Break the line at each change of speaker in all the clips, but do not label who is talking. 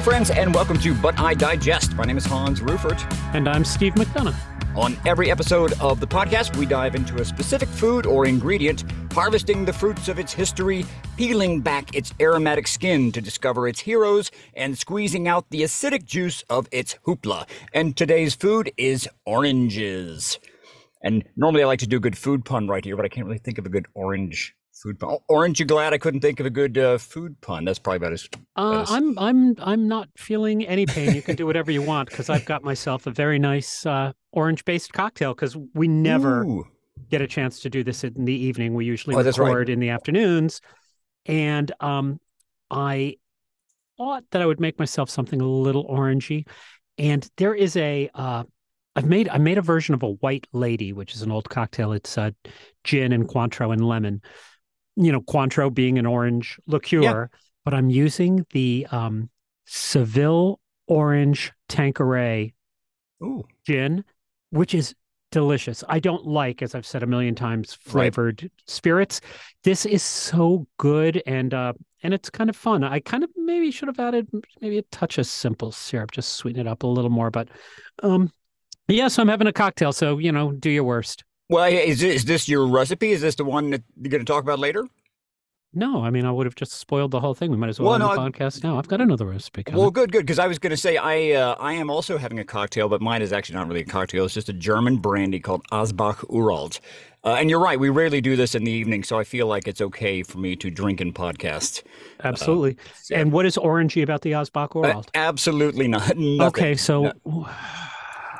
Hello, friends, and welcome to But I Digest. My name is Hans Rueffert.
And I'm Steve McDonough.
On every episode of the podcast, we dive into a specific food or ingredient, harvesting the fruits of its history, peeling back its aromatic skin to discover its heroes, and squeezing out the acidic juice of its hoopla. And today's food is oranges. And normally I like to do a good food pun right here, but I can't really think of a good orange food pun. Orange, you glad I couldn't think of a good uh, food pun? That's probably about as.
Uh,
as...
I'm I'm I'm not feeling any pain. You can do whatever you want because I've got myself a very nice uh, orange-based cocktail. Because we never
Ooh.
get a chance to do this in the evening. We usually
Oh, that's right.
record in the afternoons, and um, I thought that I would make myself something a little orangey. And there is a uh, I've made I made a version of a White Lady, which is an old cocktail. It's uh, gin and Cointreau and lemon. You know, Cointreau being an orange liqueur, but I'm using the um, Seville Orange Tanqueray
Ooh.
gin, which is delicious. I don't like, as I've said a million times,
Right.
flavored spirits. This is so good and uh and it's kind of fun. I kind of maybe should have added maybe a touch of simple syrup, just sweeten it up a little more. But um yes, I'm having a cocktail, so you know, do your worst.
Well, is this, is this your recipe? Is this the one that you're going to talk about later?
No, I mean I would have just spoiled the whole thing. We might as well
Well,
end
no,
the
I-
podcast now. I've got another recipe coming.
Well, good, good. Because I was going to say I uh, I am also having a cocktail, but mine is actually not really a cocktail. It's just a German brandy called Asbach Uralt. Uh, and you're right, we rarely do this in the evening, so I feel like it's okay for me to drink and podcast.
Absolutely.
so-
and what is orangey about the Osbach
Uh,
Oralt?
absolutely not. Nothing.
okay, so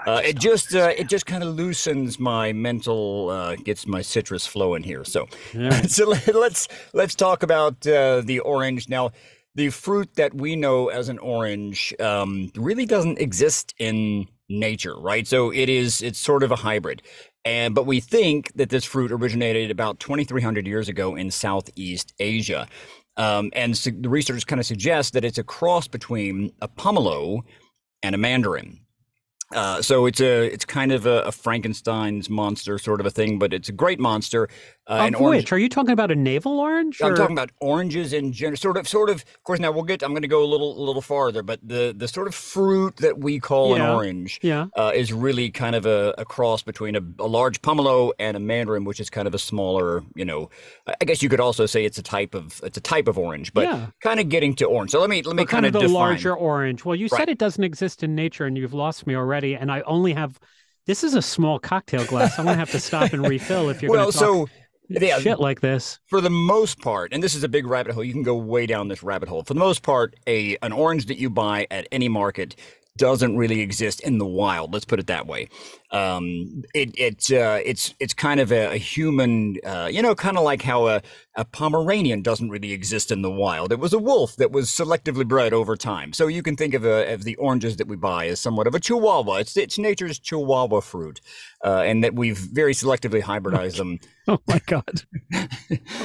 Uh, it just uh, it just kind of loosens my mental, uh, gets my citrus flowing here. So,
right.
so let- let's let's talk about uh, the orange now. The fruit that we know as an orange um, really doesn't exist in nature, right? So it is it's sort of a hybrid, and but we think that this fruit originated about 2,300 years ago in Southeast Asia, um, and so the research kind of suggests that it's a cross between a pomelo and a mandarin. Uh, so it's a it's kind of a, a Frankenstein's monster sort of a thing, but it's a great monster. Uh,
of
orange.
which are you talking about a navel orange?
I'm
or-
talking about oranges in general, sort of, sort of. Of course, now we'll get. I'm going to go a little, a little farther, but the the sort of fruit that we call an orange
Yeah.
uh, is really kind of a, a cross between a, a large pomelo and a mandarin, which is kind of a smaller. You know, I guess you could also say it's a type of it's a type of orange, but
Yeah.
kind of getting to orange. So let me let me
But kind of the
define.
larger orange. Well, you
Right.
said it doesn't exist in nature, and you've lost me already. And I only have. This is a small cocktail glass. I'm gonna have to stop and refill if you're
Well,
gonna talk
so yeah,
shit like this.
for the most part, and this is a big rabbit hole, you can go way down this rabbit hole. For the most part, a an orange that you buy at any market doesn't really exist in the wild. Let's put it that way. Um, it it's uh, it's it's kind of a, a human, uh, you know, kind of like how a, a Pomeranian doesn't really exist in the wild. It was a wolf that was selectively bred over time. So you can think of, a, of the oranges that we buy as somewhat of a Chihuahua. It's it's nature's Chihuahua fruit, uh, and that we've very selectively hybridized them
Oh my god.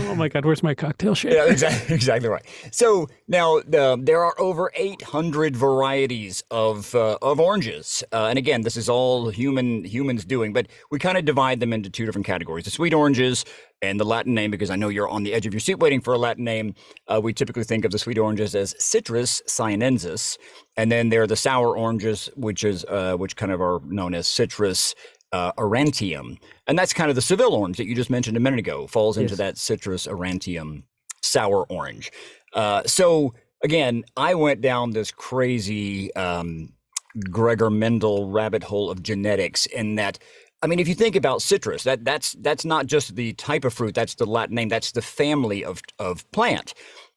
oh my god. Where's my cocktail shit?
yeah, exactly, exactly right. So now uh, there are over 800 varieties of uh, of oranges, uh, and again, this is all human humans doing. But we kind of divide them into two different categories: the sweet oranges and the Latin name. Because I know you're on the edge of your seat waiting for a Latin name. Uh, we typically think of the sweet oranges as Citrus sinensis, and then there are the sour oranges, which is uh, which kind of are known as Citrus uh, aurantium, and that's kind of the Seville orange that you just mentioned a minute ago. Falls into
Yes.
that Citrus aurantium sour orange. Uh, so again, I went down this crazy um, Gregor Mendel rabbit hole of genetics in that. I mean, if you think about citrus, that that's that's not just the type of fruit. That's the Latin name. That's the family of of plant.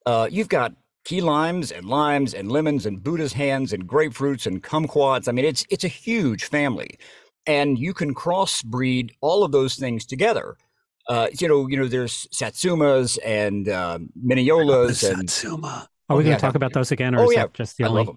Uh, you've got key limes and limes and lemons and Buddha's hands and grapefruits and kumquats. I mean, it's it's a huge family, and you can crossbreed all of those things together. Uh, you know, you know, there's satsumas and minneolas and
Satsuma.
Oh,
Are we going
yeah.
to talk about those again, or
Oh,
is
yeah.
that just the
I
only?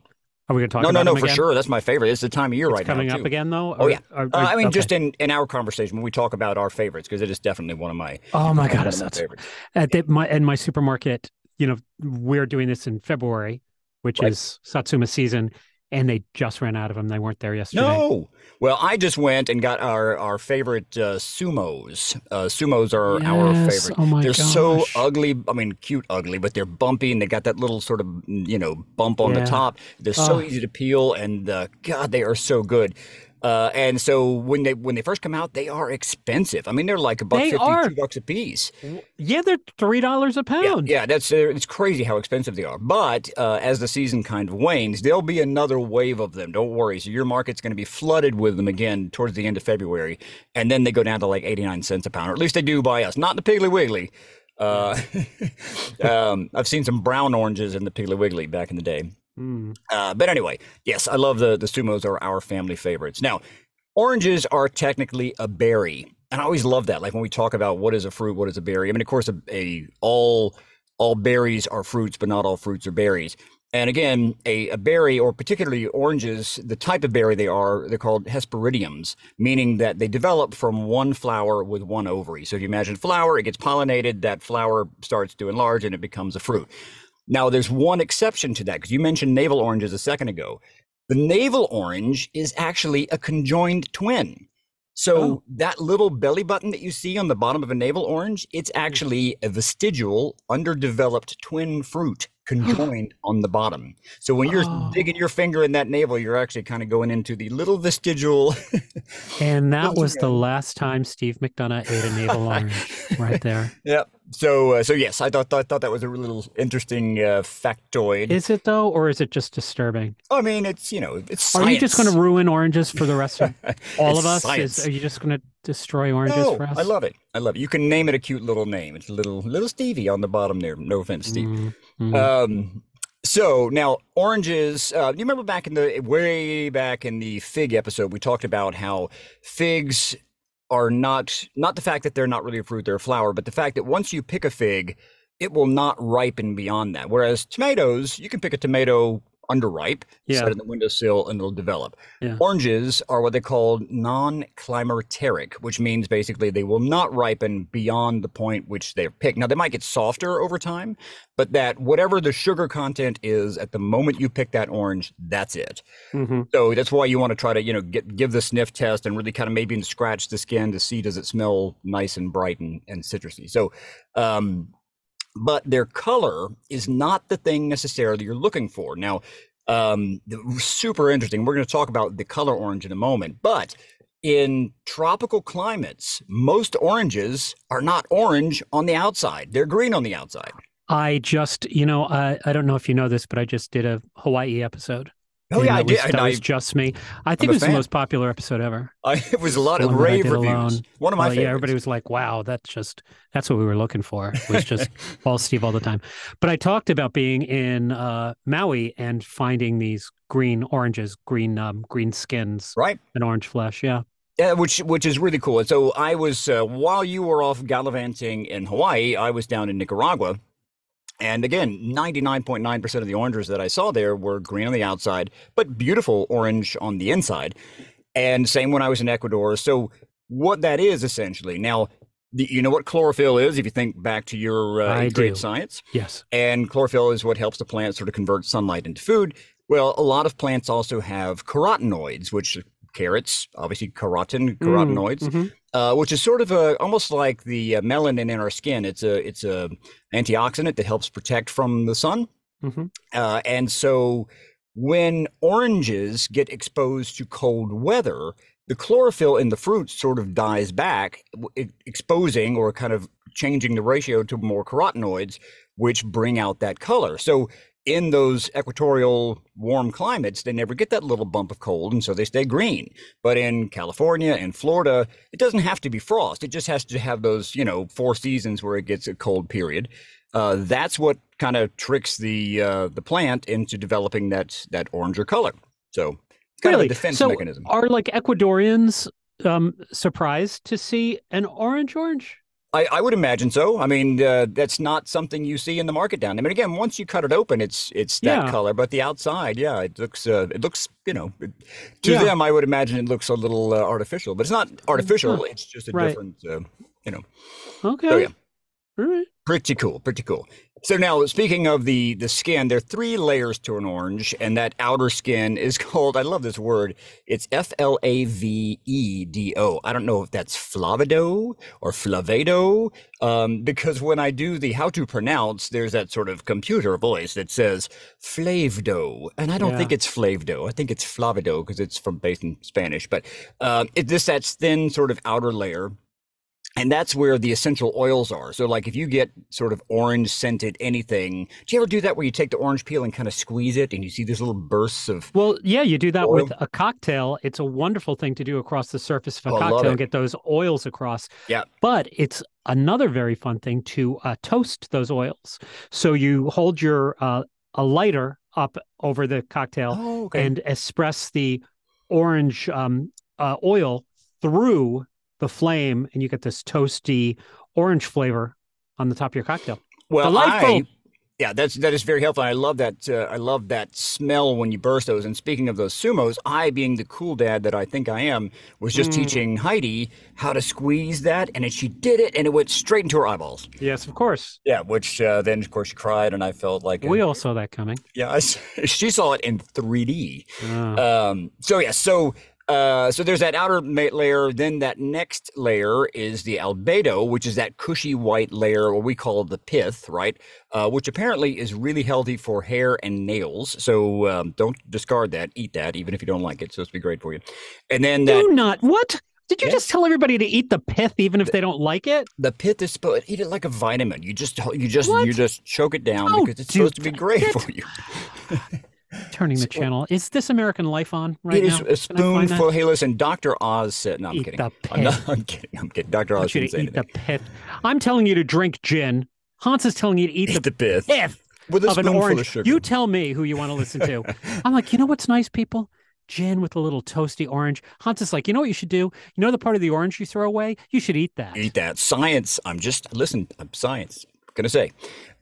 Are we going to talk
No, no, no, for
again?
sure. That's my favorite. It's the time of year
It's
right
coming
now.
Coming
up
again, though.
Oh yeah.
or-
Uh, I mean,
okay.
just in, in our conversation when we talk about our favorites, because it is definitely one of my
Oh my god, it's
my
nuts.
favorites.
At the, my in my supermarket, you know, we're doing this in February, which
Right.
is Satsuma season, and they just ran out of them. They weren't there yesterday.
No. Well, I just went and got our our favorite uh, sumos. Uh, sumos are
yes.
our favorite.
Oh my
they're
gosh.
so ugly. I mean, cute ugly, but they're bumpy and they got that little sort of you know bump on
Yeah.
the top. They're so
Oh.
easy to peel, and uh, God, they are so good. Uh, and so when they when they first come out, they are expensive. I mean, they're like a buck
They
fifty,
are.
two bucks a piece.
Yeah, they're three dollars a pound.
yeah, that's uh, it's crazy how expensive they are. But uh, as the season kind of wanes, there'll be another wave of them. Don't worry. So your market's going to be flooded with them again towards the end of February, and then they go down to like eighty nine cents a pound, or at least they do by us, not the Piggly Wiggly. Uh, um, I've seen some brown oranges in the Piggly Wiggly back in the day.
Mm.
Uh, but anyway, yes, I love the the sumos are our family favorites. Now, oranges are technically a berry, and I always love that. Like when we talk about what is a fruit, what is a berry. I mean, of course, a, a all all berries are fruits, but not all fruits are berries. And again, a, a berry, or particularly oranges, the type of berry they are, they're called hesperidiums, meaning that they develop from one flower with one ovary. So if you imagine flower, it gets pollinated, that flower starts to enlarge, and it becomes a fruit. Now, there's one exception to that because you mentioned navel oranges a second ago. The navel orange is actually a conjoined twin. So
Oh.
that little belly button that you see on the bottom of a navel orange, it's hmm. actually a vestigial, underdeveloped twin fruit conjoined on the bottom. So when you're
Oh.
digging your finger in that navel, you're actually kind of going into the little vestigial.
And that was the last time Steve McDonough ate a navel orange, right there.
Yep. So, uh, so yes, I thought, thought thought that was a little interesting uh, factoid.
Is it though, or is it just disturbing?
I mean, it's you know, it's
Are you just going to ruin oranges for the rest of all of us? Is, are you just going to destroy oranges
No,
for us?
I love it. I love it. You can name it a cute little name. It's a little little Stevie on the bottom there. No offense, Steve.
Mm, mm.
Um, so now oranges. Uh, you remember back in the way back in the fig episode, we talked about how figs are not not the fact that they're not really a fruit; they're a flower, but the fact that once you pick a fig, it will not ripen beyond that. Whereas tomatoes, you can pick a tomato underripe,
Yeah.
set in the windowsill, and it'll develop.
Yeah.
Oranges are what they call non-climacteric, which means basically they will not ripen beyond the point which they're picked. Now they might get softer over time, but that whatever the sugar content is at the moment you pick that orange, that's it.
Mhm.
So that's why you want to try to, you know, get give the sniff test and really kind of maybe scratch the skin to see does it smell nice and bright and, and citrusy. So um but their color is not the thing necessarily you're looking for. Now, um, super interesting. We're going to talk about the color orange in a moment, but in tropical climates, most oranges are not orange on the outside; they're green on the outside.
I just, you know, I, I don't know if you know this, but I just did a Hawaii episode.
Oh yeah, I did.
Was, that
I,
was just me. I think it was the most popular episode ever.
I, it was a lot of
one that I
rave reviews.
alone.
One of my
Well, yeah, everybody was like, "Wow, that's just that's what we were looking for." It was just all Steve all the time. But I talked about being in uh, Maui and finding these green oranges, green um, green skins,
right.
and orange flesh. Yeah,
Yeah, which which is really cool. So I was uh, while you were off gallivanting in Hawaii, I was down in Nicaragua, and again, ninety nine point nine percent of the oranges that I saw there were green on the outside, but beautiful orange on the inside. And same when I was in Ecuador. So what that is essentially now. The, you know what chlorophyll is if you think back to your uh, grade science
yes,
and chlorophyll is what helps the plant sort of convert sunlight into food. Well, a lot of plants also have carotenoids, which carrots, obviously carotene, carotenoids,
Mhm.
Uh, which is sort of a almost like the uh, melanin in our skin. It's a it's a antioxidant that helps protect from the sun.
Mhm.
Uh, and so when oranges get exposed to cold weather, the chlorophyll in the fruit sort of dies back, exposing or kind of changing the ratio to more carotenoids, which bring out that color. So in those equatorial warm climates, they never get that little bump of cold, and so they stay green. But in California and Florida, it doesn't have to be frost. It just has to have those, you know, four seasons where it gets a cold period. Uh, that's what kind of tricks the uh, the plant into developing that that oranger color. So it's kind
really.
of a defense
so
mechanism.
are like Ecuadorians um, surprised to see an orange orange?
I, I would imagine so. I mean, uh, that's not something you see in the market down. there. I mean, again, once you cut it open, it's it's that
Yeah.
color. But the outside, yeah, it looks uh, it looks you know it- to
Yeah.
them, I would imagine it looks a little uh, artificial, but it's not artificial. It's just a
Right.
different, uh, you know.
Okay.
So yeah,
All right.
Pretty cool, pretty cool. So now, speaking of the the skin, there are three layers to an orange, and that outer skin is called. I love this word. It's F L A V E D O. I don't know if that's flavido or flavado, um, because when I do the how to pronounce, there's that sort of computer voice that says flavdo, and I don't
Yeah.
think it's flavdo. I think it's flavido because it's from based in Spanish. But um, it, this that thin sort of outer layer and that's where the essential oils are. So, like if you get sort of orange scented anything, do you ever do that where you take the orange peel and kind of squeeze it and you see these little bursts of?
Well, yeah, you do that
Oil.
with a cocktail. It's a wonderful thing to do across the surface of a
Oh,
cocktail and get those oils across.
Yeah.
But it's another very fun thing to uh, toast those oils. So you hold your uh, a lighter up over the cocktail
Oh,
and express the orange um, uh, oil through the flame, and you get this toasty orange flavor on the top of your cocktail.
well,
delightful.
I, yeah, that's that is very helpful. I love that. Uh, I love that smell when you burst those. And speaking of those sumos, I, being the cool dad that I think I am, was just
Mm.
teaching Heidi how to squeeze that, and then she did it, and it went straight into her eyeballs.
Yes, of course.
Yeah, which uh, then of course she cried, and I felt like a-
We all saw that coming.
yeah, I she saw it in 3D.
Ah.
Um, so yeah, so uh, so there's that outer layer. Then that next layer is the albedo, which is that cushy white layer, what we call the pith, right? Uh, which apparently is really healthy for hair and nails. So um, don't discard that. Eat that, even if you don't like it. So it's be great for you. And then that
Do not. What? Did you just tell everybody to eat the pith even if they don't like it?
the pith is supposed eat it like a vitamin. You just you just
What?
you just choke it down because it's supposed to be great
that.
for you.
Turning the channel. Is this American Life on right
it
now?
is a
Can I find that?
spoonful. Hey, listen, Dr. Oz said. No, I'm
Eat
kidding.
the
I'm, not. I'm kidding. I'm kidding. Dr. Oz say
eat
anything.
the pith. I'm telling you to drink gin. Hans is telling you to eat
Eat
the
the pith
pith
with a
of an orange.
of sugar.
You tell me who you want to listen to. I'm like, you know what's nice, people? Gin with a little toasty orange. Hans is like, you know what you should do? You know the part of the orange you throw away? You should eat that.
eat that. Science. I'm just listen. I'm science. Gonna say.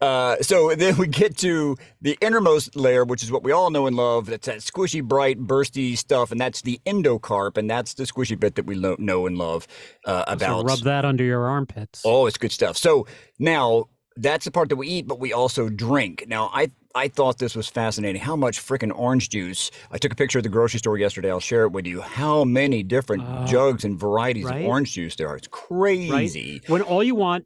Uh, so then we get to the innermost layer, which is what we all know and love. That's that squishy, bright, bursty stuff, and that's the endocarp, and that's the squishy bit that we lo- know and love uh,
So
about.
rub that under your armpits.
Oh, it's good stuff. So now that's the part that we eat, but we also drink. Now, I I thought this was fascinating. How much freaking orange juice? I took a picture at the grocery store yesterday. I'll share it with you. How many different
Oh,
jugs and varieties
right?
of orange juice there are? It's crazy.
When all you want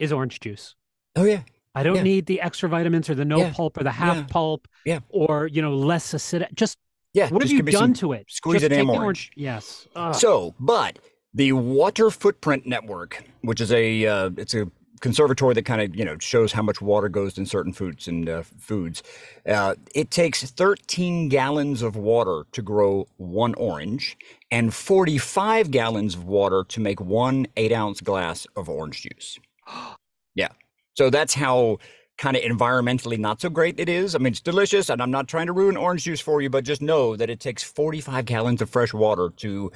is orange juice.
Oh yeah,
I don't
Yeah.
need the extra vitamins or the no
Yeah.
pulp or the half
Yeah.
pulp
Yeah.
or you know less acidic. Just
yeah.
what have you done to it?
squeeze
Just
it in
the
orange.
Yes. Ugh.
So, but the Water Footprint Network, which is a uh, it's a conservatory that kind of you know shows how much water goes in certain foods and uh, foods. Uh, it takes 13 gallons of water to grow one orange, and 45 gallons of water to make one eight ounce glass of orange juice. Yeah, so that's how kind of environmentally not so great it is. I mean, it's delicious, and I'm not trying to ruin orange juice for you, but just know that it takes 45 gallons of fresh water to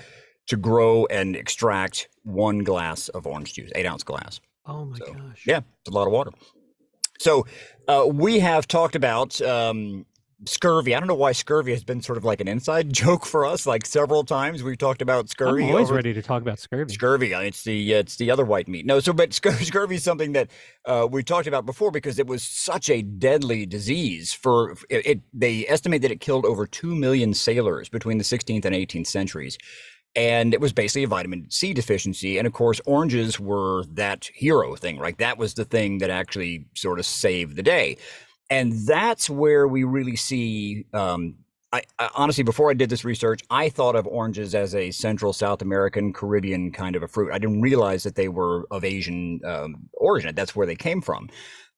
to grow and extract one glass of orange juice, eight ounce glass.
oh my
so,
gosh.
Yeah, it's a lot of water. So uh, we have talked about um, scurvy. I don't know why scurvy has been sort of like an inside joke for us. Like several times we've talked about scurvy.
I'm always
over-
ready to talk about scurvy.
Scurvy. uh, It's the it's the other white meat. No, so but scur- scurvy is something that uh, we talked about before because it was such a deadly disease. For it, it, they estimate that it killed over two million sailors between the 16th and 18th centuries, and it was basically a vitamin C deficiency. And of course, oranges were that hero thing, right? That was the thing that actually sort of saved the day, and that's where we really see. Um, I, I honestly, before I did this research, I thought of oranges as a Central South American, Caribbean kind of a fruit. I didn't realize that they were of Asian um, origin. That's where they came from.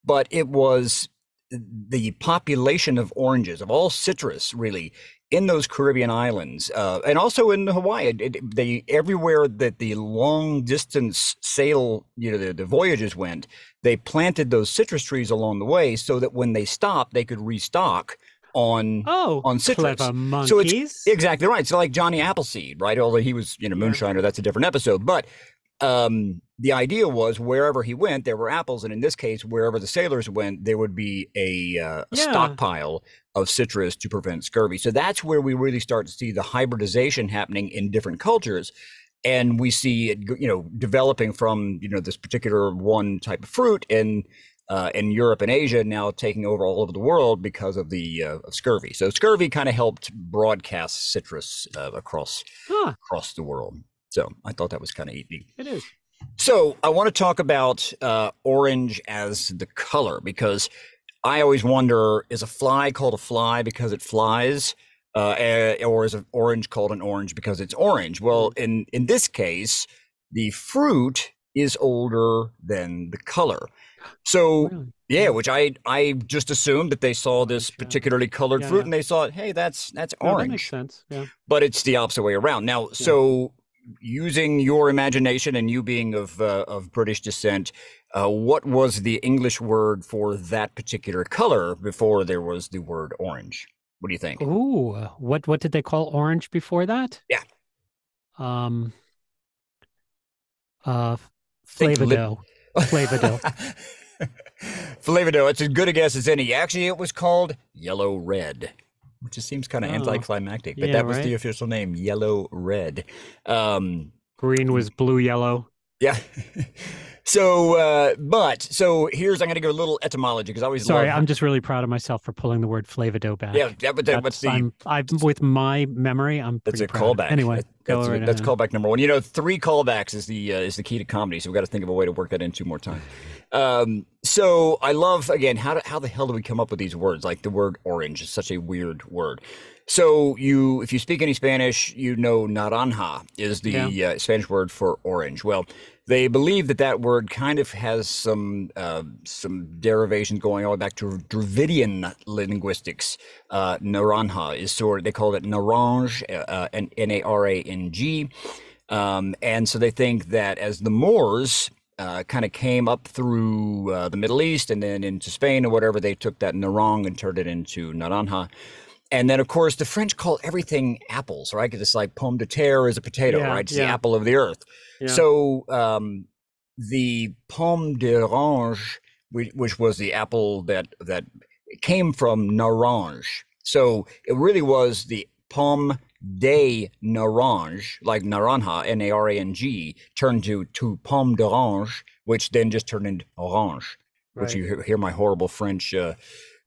But it was the population of oranges, of all citrus, really, in those Caribbean islands, uh, and also in Hawaii. It, they everywhere that the long distance sail, you know, the, the voyages went, they planted those citrus trees along the way so that when they stopped, they could restock on
Oh,
on citrus. So it's exactly right. So like Johnny Appleseed, right? Although he was, you know, moonshiner, that's a different episode. But um, the idea was wherever he went, there were apples, and in this case, wherever the sailors went, there would be a, uh, a
Yeah.
stockpile of citrus to prevent scurvy. So that's where we really start to see the hybridization happening in different cultures. and we see it, you know, developing from you know this particular one type of fruit in uh, in Europe and Asia, now taking over all over the world because of the uh, of scurvy. So scurvy kind of helped broadcast citrus uh, across
Huh,
across the world. So I thought that was kind of neat.
it is.
So I want to talk about uh, orange as the color because I always wonder: is a fly called a fly because it flies, uh, eh, or is an orange called an orange because it's orange? Well, in in this case, the fruit is older than the color. So
Really?
yeah, which I I just assumed that they saw this particularly colored
Yeah,
fruit
yeah.
and they thought, hey, that's that's
No,
orange
that makes sense. Yeah.
but it's the opposite way around. Now, so using your imagination and you being of uh, of British descent, uh, what was the English word for that particular color before there was the word orange? What do you think?
Ooh, what what did they call orange before that?
Yeah.
Um. Uh,
Think lip-
Flavido. Flavido.
Flavido. It's as good a guess as any. Actually, it was called yellow red, which just seems kind of
Oh.
anticlimactic, but
Yeah,
that was
right.
the official name, yellow red. Um,
Green was blue yellow.
yeah. so, uh, but so here's I'm going to go a little etymology because I always
Sorry, I'm just really proud of myself for pulling the word Flavido back.
Yeah, yeah, but that, what's the?
I'm, I'm with my memory. I'm
That's a
proud.
callback.
Anyway,
that's,
right
that's callback number one. You know, three callbacks is the uh, is the key to comedy. So we've got to think of a way to work that in two more times. Um, so I love again how do, how the hell do we come up with these words? Like the word orange is such a weird word. So you, if you speak any Spanish, you know naranja is the uh, Spanish word for orange. Well, they believe that that word kind of has some uh, some derivations going all the way back to Dravidian linguistics. Uh, naranja is sort of they call it narange, uh, N A R A N G, um, and so they think that as the Moors uh, kind of came up through uh, the Middle East and then into Spain or whatever, they took that narang and turned it into naranja. And then, of course, the French call everything apples, right? Because it's like pomme de terre is a potato,
Yeah,
right? It's the apple of the earth.
Yeah.
So um, the pomme d'orange, which, which was the apple that that came from narange. So it really was the pomme de narange, like naranja, N A R A N G, turned to to pomme d'orange, which then just turned into orange. Which you hear- hear my horrible French uh,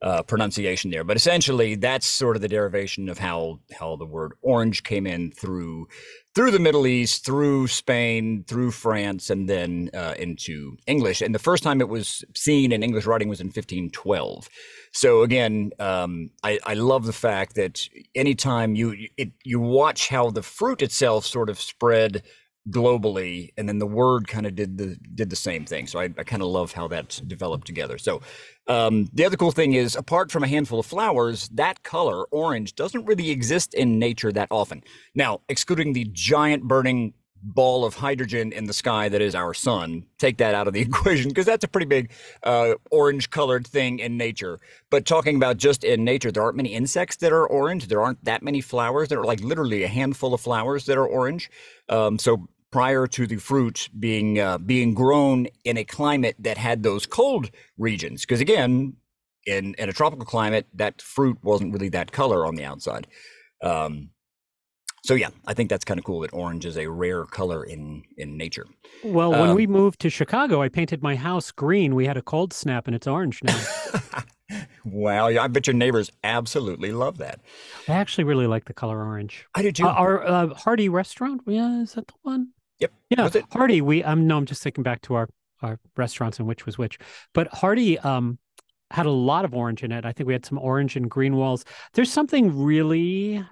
uh, pronunciation there, but essentially that's sort of the derivation of how how the word orange came in through through the Middle East, through Spain, through France, and then uh, into English. And the first time it was seen in English writing was in 1512. So again, um, I, I love the fact that anytime you it, you watch how the fruit itself sort of spread globally, and then the word kind of did the did the same thing. So I, I kind of love how that developed together. So um, the other cool thing is, apart from a handful of flowers, that color orange doesn't really exist in nature that often. Now, excluding the giant burning ball of hydrogen in the sky that is our sun, take that out of the equation because that's a pretty big uh, orange colored thing in nature. But talking about just in nature, there aren't many insects that are orange. There aren't that many flowers. There are like literally a handful of flowers that are orange. Um, so prior to the fruit being uh, being grown in a climate that had those cold regions, because again, in in a tropical climate, that fruit wasn't really that color on the outside. Um, so yeah, I think that's kind of cool that orange is a rare color in in nature.
Well, when
Um,
we moved to Chicago, I painted my house green. We had a cold snap and it's orange now.
wow, yeah, I bet your neighbors absolutely love that.
I actually really like the color orange.
I do too.
Uh, our uh, Hardy restaurant, yeah, is that the one?
Yep.
Yeah,
Was it?
Hardy. We um no, I'm just thinking back to our our restaurants and which was which. But Hardy um had a lot of orange in it. I think we had some orange and green walls. There's something really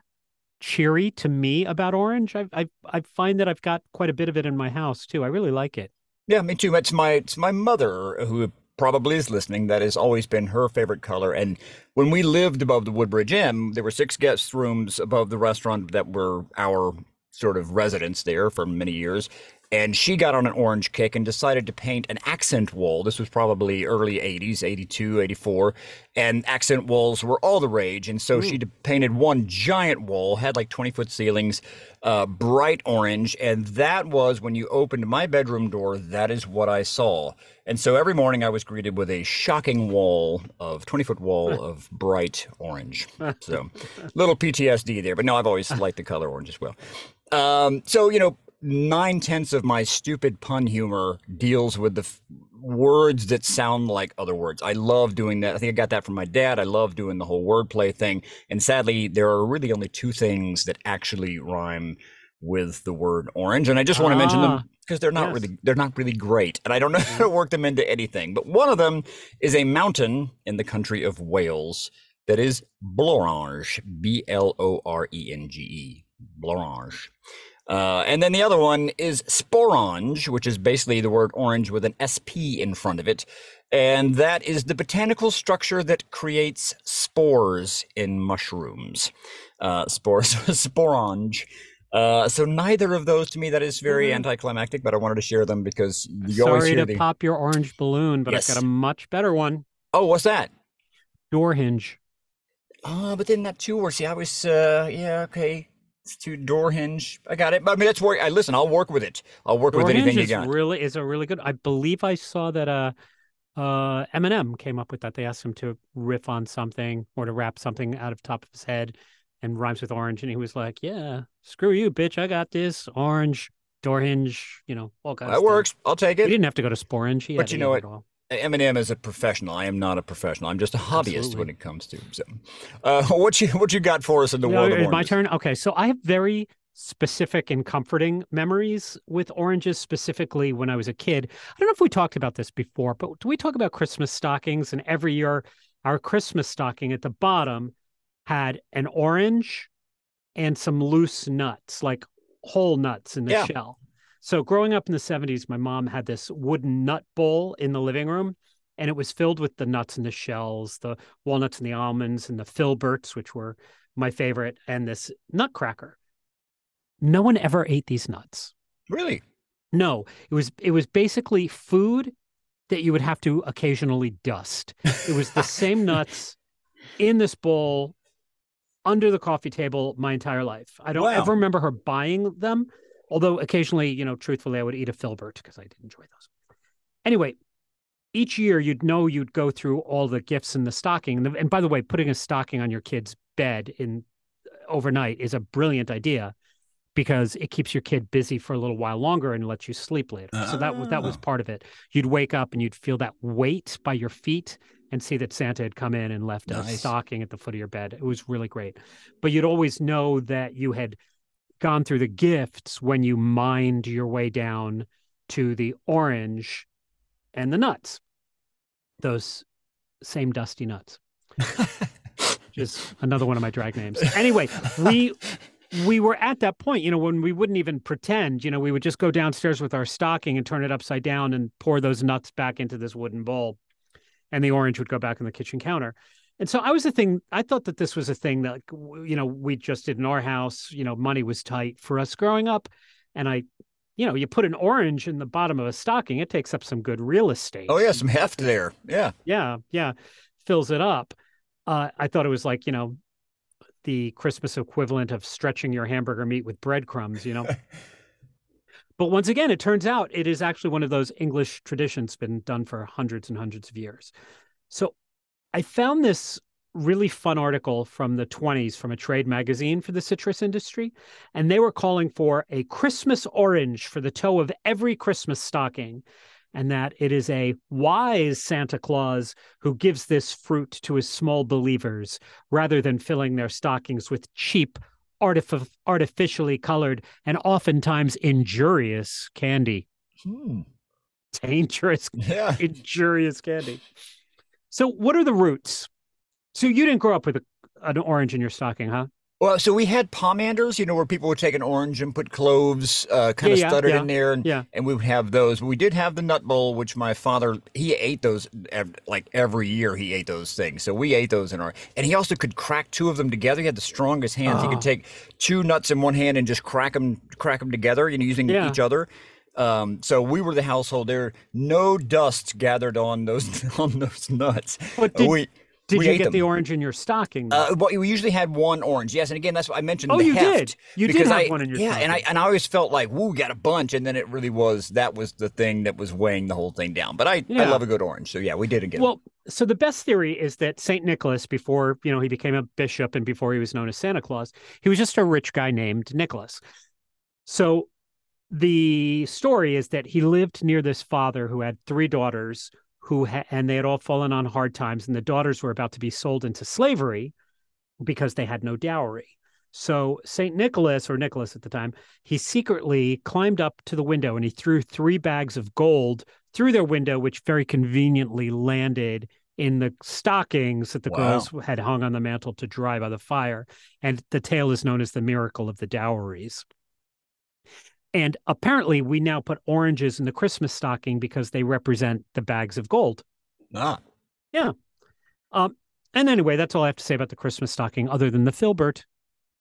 cheery to me about orange. I I I find that I've got quite a bit of it in my house too. I really like it.
Yeah, me too. It's my it's my mother who probably is listening. That has always been her favorite color. And when we lived above the Woodbridge Inn, there were six guest rooms above the restaurant that were our sort of residence there for many years. And she got on an orange kick and decided to paint an accent wall. This was probably early 80s, 82, 84. And accent walls were all the rage. And so she d- painted one giant wall, had like 20 foot ceilings, uh, bright orange. And that was when you opened my bedroom door, that is what I saw. And so every morning I was greeted with a shocking wall of 20 foot wall of bright orange. So little PTSD there. But no, I've always liked the color orange as well. Um, so, you know, nine tenths of my stupid pun humor deals with the f- words that sound like other words. I love doing that. I think I got that from my dad. I love doing the whole wordplay thing. And sadly, there are really only two things that actually rhyme with the word orange. And I just want to mention
Ah,
them because they're not
yes.
really they're not really great. And I don't know how to work them into anything. But one of them is a mountain in the country of Wales that is Blorenge. B L O R E N G E. Blorenge. Uh, and then the other one is sporange, which is basically the word orange with an SP in front of it. And that is the botanical structure that creates spores in mushrooms. Uh, spores, sporange. Uh, so neither of those to me that is very
Mhm.
anticlimactic, but I wanted to share them because you always
Sorry
hear
to
the.
pop your orange balloon, but
Yes.
I've got a much better one.
Oh, what's that?
Door hinge.
Oh, but then that two words. See, I was, uh, yeah, okay. It's two door hinge. I got it. But I mean, that's where I listen. I'll work with it. I'll work
Door
with anything you got.
really is a really good. I believe I saw that uh uh Eminem came up with that. They asked him to riff on something or to rap something out of top of his head and rhymes with orange, and he was like, "Yeah, screw you, bitch. I got this orange door hinge. You know, all kinds.
That works. I'll take
He
it.
didn't have to go to Sporange. He
But you know what?
all.
Eminem is a professional. I am not a professional. I'm just a hobbyist
Absolutely.
when it comes to. So, uh, what you what you got for us in the
No,
world of
it's my turn. Okay, so I have very specific and comforting memories with oranges, specifically when I was a kid. I don't know if we talked about this before, but do we talk about Christmas stockings? And every year, our Christmas stocking at the bottom had an orange and some loose nuts, like whole nuts in the
Yeah.
shell. So growing up in the 70s, my mom had this wooden nut bowl in the living room, and it was filled with the nuts and the shells, the walnuts and the almonds and the filberts, which were my favorite, and this nutcracker. No one ever ate these nuts.
Really?
No, it was it was basically food that you would have to occasionally dust. It was the same nuts in this bowl under the coffee table my entire life. I don't
Wow.
ever remember her buying them, although occasionally, you know, truthfully, I would eat a filbert because I did enjoy those. Anyway, each year you'd know you'd go through all the gifts in the stocking. And, the, and by the way, putting a stocking on your kid's bed in overnight is a brilliant idea because it keeps your kid busy for a little while longer and lets you sleep later. So that was that was
Ah.
part of it. You'd wake up and you'd feel that weight by your feet and see that Santa had come in and left a stocking at the foot of your bed. It was really great. But you'd always know that you had gone through the gifts when you mined your way down to the orange and the nuts. Those same dusty nuts. Which is another one of my drag names. Anyway, we we were at that point, you know, when we wouldn't even pretend, you know, we would just go downstairs with our stocking and turn it upside down and pour those nuts back into this wooden bowl. And the orange would go back on the kitchen counter. And so I was a thing, I thought that this was a thing that, you know, we just did in our house. You know, money was tight for us growing up. And I, you know, you put an orange in the bottom of a stocking, it takes up some good real estate.
Oh yeah, some heft there. Yeah.
Yeah, yeah, fills it up. Uh, I thought it was like you know, the Christmas equivalent of stretching your hamburger meat with breadcrumbs. You know. but once again, it turns out it is actually one of those English traditions been done for hundreds and hundreds of years. So, I found this really fun article from the 20s from a trade magazine for the citrus industry and they were calling for a christmas orange for the toe of every christmas stocking and that it is a wise Santa Claus who gives this fruit to his small believers rather than filling their stockings with cheap, artif- artificially colored, and oftentimes injurious candy.
Hmm.
Dangerous,
Yeah.
injurious candy. So, what are the roots? So, you didn't grow up with a, an orange in your stocking, huh?
Well, so we had pomanders, you know, where people would take an orange and put cloves, uh, kind of
Yeah, yeah,
stuttered
yeah,
in there, and,
yeah.
and we would have those. We did have the nut bowl, which my father he ate those ev- like every year. He ate those things, so we ate those in our. And he also could crack two of them together. He had the strongest hands. He could take two nuts in one hand and just crack them, crack them together, you know, using each other. Um, so we were the household there. No dust gathered on those on those nuts.
But did-
we
Did
we
you get
them.
the orange in your stocking?
Uh, well, we usually had one orange, yes, and again, that's what I mentioned.
Oh,
the
you did. You did have
I,
one in your
yeah, and I and I always felt like, woo, got a bunch, and then it really was that was the thing that was weighing the whole thing down. But I, I love a good orange, so yeah, we did get. 'em.
Well, so the best theory is that Saint Nicholas, before you know he became a bishop and before he was known as Santa Claus, he was just a rich guy named Nicholas. So the story is that he lived near this father who had three daughters who ha- and they had all fallen on hard times and the daughters were about to be sold into slavery because they had no dowry. So st nicholas or nicholas at the time he secretly climbed up to the window and he threw three bags of gold through their window which very conveniently landed in the stockings that the wow. girls had hung on the mantle to dry by the fire. And the tale is known as the miracle of the dowries and apparently, we now put oranges in the Christmas stocking because they represent the bags of gold.
Ah.
Yeah. Um, and anyway, that's all I have to say about the Christmas stocking, other than the filbert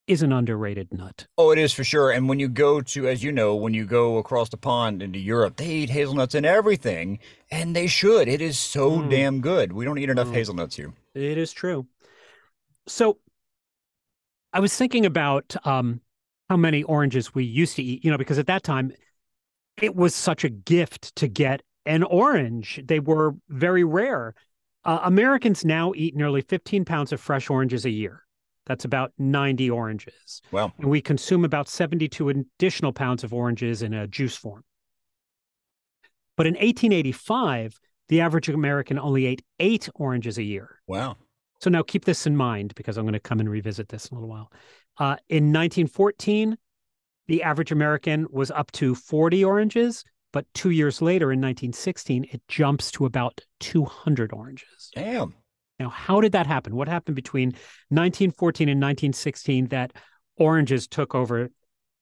is an underrated nut.
Oh, it is for sure. And when you go to, as you know, when you go across the pond into Europe, they eat hazelnuts and everything, and they should. It is so mm. damn good. We don't eat enough mm. hazelnuts here.
It is true. So I was thinking about um, how many oranges we used to eat, you know, because at that time it was such a gift to get an orange. They were very rare. Uh, Americans now eat nearly 15 pounds of fresh oranges a year. That's about 90 oranges.
Wow.
And we consume about 72 additional pounds of oranges in a juice form. But in 1885, the average American only ate eight oranges a year.
Wow.
So now keep this in mind because I'm going to come and revisit this in a little while. Uh, in 1914, the average American was up to 40 oranges, but two years later, in 1916, it jumps to about 200 oranges.
Damn.
Now, how did that happen? What happened between 1914 and 1916 that oranges took over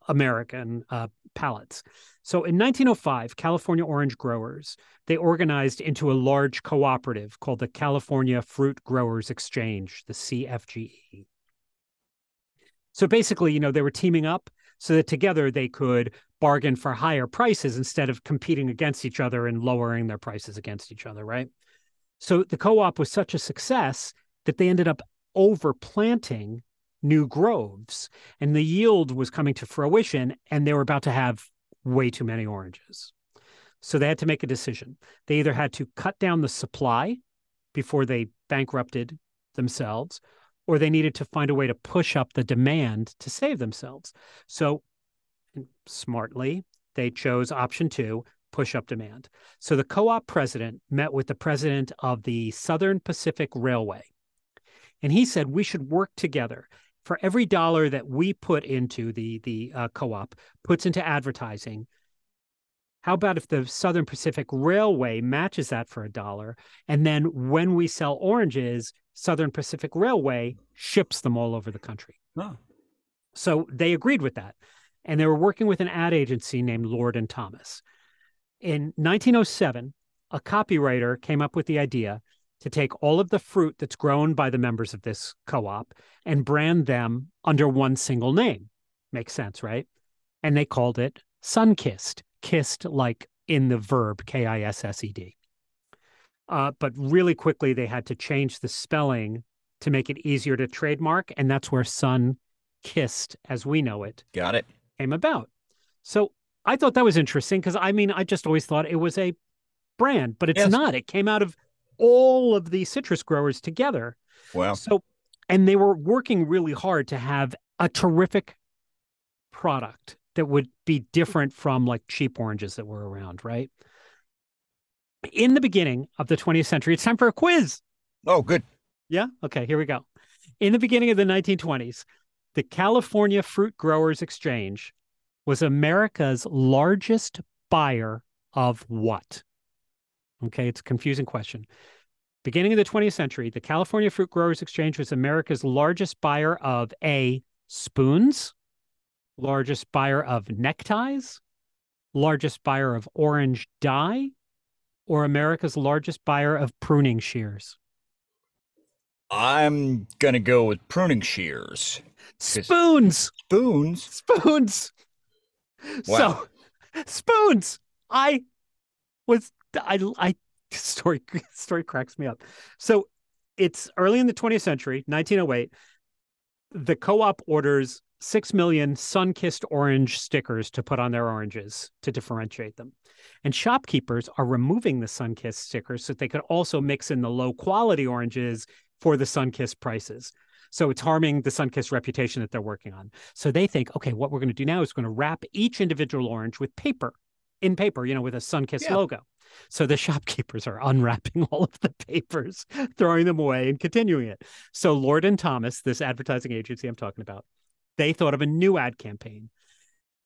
American uh, palates? So in 1905, California orange growers, they organized into a large cooperative called the California Fruit Growers Exchange, the CFGE. So basically, you know, they were teaming up so that together they could bargain for higher prices instead of competing against each other and lowering their prices against each other, right? So the co-op was such a success that they ended up overplanting new groves and the yield was coming to fruition and they were about to have way too many oranges. So they had to make a decision. They either had to cut down the supply before they bankrupted themselves or they needed to find a way to push up the demand to save themselves. So smartly, they chose option two push up demand. So the co op president met with the president of the Southern Pacific Railway. And he said, we should work together. For every dollar that we put into the, the uh, co op, puts into advertising, how about if the Southern Pacific Railway matches that for a dollar? And then when we sell oranges, Southern Pacific Railway ships them all over the country.
Oh.
So they agreed with that. And they were working with an ad agency named Lord and Thomas. In 1907, a copywriter came up with the idea to take all of the fruit that's grown by the members of this co op and brand them under one single name. Makes sense, right? And they called it Sunkissed, kissed like in the verb K I S S E D. Uh, but really quickly, they had to change the spelling to make it easier to trademark. And that's where Sun Kissed, as we know it,
got it,
came about. So I thought that was interesting because I mean, I just always thought it was a brand, but it's yes. not. It came out of all of the citrus growers together.
Wow.
So, and they were working really hard to have a terrific product that would be different from like cheap oranges that were around, right? In the beginning of the 20th century, it's time for a quiz.
Oh, good.
Yeah. Okay. Here we go. In the beginning of the 1920s, the California Fruit Growers Exchange was America's largest buyer of what? Okay. It's a confusing question. Beginning of the 20th century, the California Fruit Growers Exchange was America's largest buyer of A, spoons, largest buyer of neckties, largest buyer of orange dye, or America's largest buyer of pruning shears?
I'm gonna go with pruning shears.
Spoons.
Spoons.
Spoons. Wow. So, spoons. I was I I story story cracks me up. So, it's early in the 20th century, 1908. The co-op orders 6 million Sunkist orange stickers to put on their oranges to differentiate them. And shopkeepers are removing the Sunkist stickers so that they could also mix in the low quality oranges for the Sunkist prices. So it's harming the Sunkist reputation that they're working on. So they think, okay, what we're going to do now is going to wrap each individual orange with paper, in paper, you know, with a Sunkist
Yeah.
logo. So the shopkeepers are unwrapping all of the papers, throwing them away, and continuing it. So Lord and Thomas, this advertising agency I'm talking about, they thought of a new ad campaign.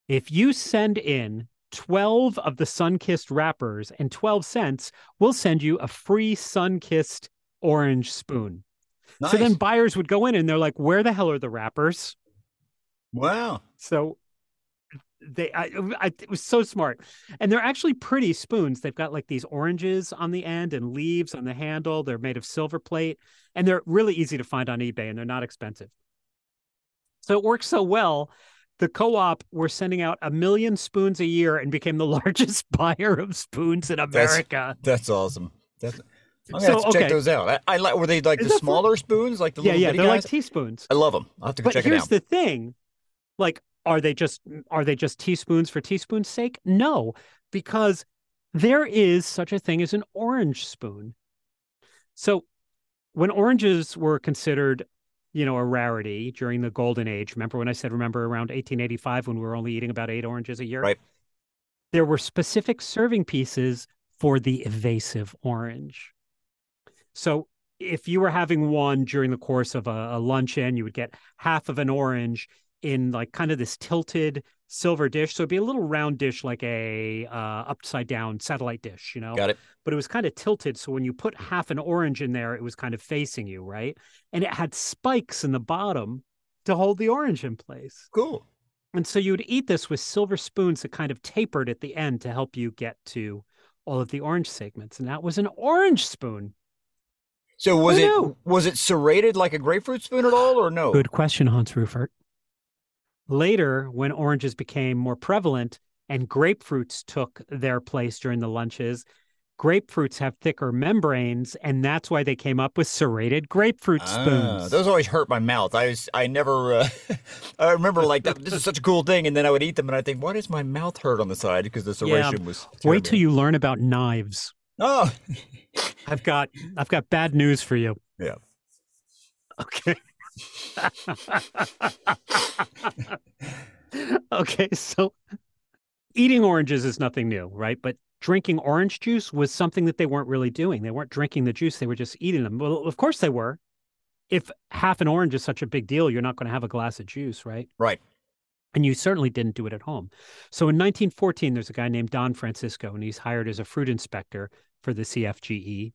If you send in 12 of the Sunkist wrappers and 12 cents, we'll send you a free Sunkist orange spoon.
Nice.
So then buyers would go in and they're like, where the hell are the wrappers?
wow.
So they, I, I, it was so smart. And they're actually pretty spoons. They've got like these oranges on the end and leaves on the handle. They're made of silver plate and they're really easy to find on eBay and they're not expensive. So it works so well. The co op were sending out a million spoons a year and became the largest buyer of spoons in America.
That's awesome. That's, I'm
So,
have to check those out. I, I like. Were they like
Is
the smaller spoons, like the
yeah,
little
yeah. They're
guys?
like teaspoons.
I love them. I'll have to go
But
check it out.
here's the thing like, are they just are they just teaspoons for teaspoon's sake? No, because there is such a thing as an orange spoon. So when oranges were considered, you know, a rarity during the golden age, remember when I said remember around 1885 when we were only eating about eight oranges a year?
Right.
There were specific serving pieces for the evasive orange. So if you were having one during the course of a, a luncheon, you would get half of an orange in like kind of this tilted silver dish. So it'd be a little round dish, like a uh, upside down satellite dish, you know.
Got it.
But it was kind of tilted, so when you put half an orange in there, it was kind of facing you, right? And it had spikes in the bottom to hold the orange in place.
Cool.
And so you would eat this with silver spoons that kind of tapered at the end to help you get to all of the orange segments. And that was an orange spoon.
So was
Who
it
knew?
was it serrated like a grapefruit spoon at all, or no?
Good question, Hans Rueffert. Later, when oranges became more prevalent and grapefruits took their place during the lunches, grapefruits have thicker membranes, and that's why they came up with serrated grapefruit
Ah,
spoons.
those always hurt my mouth. I was, I never, uh, I remember like this is such a cool thing, and then I would eat them, and I think, why does my mouth hurt on the side? Because the
Yeah,
serration was.
Wait till you learn about knives.
Oh,
I've got I've got bad news for you.
Yeah.
Okay. okay, so eating oranges is nothing new, right? But drinking orange juice was something that they weren't really doing. They weren't drinking the juice, they were just eating them. Well, of course they were. If half an orange is such a big deal, you're not going to have a glass of juice, right?
right.
And you certainly didn't do it at home. So in 1914, there's a guy named Don Francisco, and he's hired as a fruit inspector for the CFGE.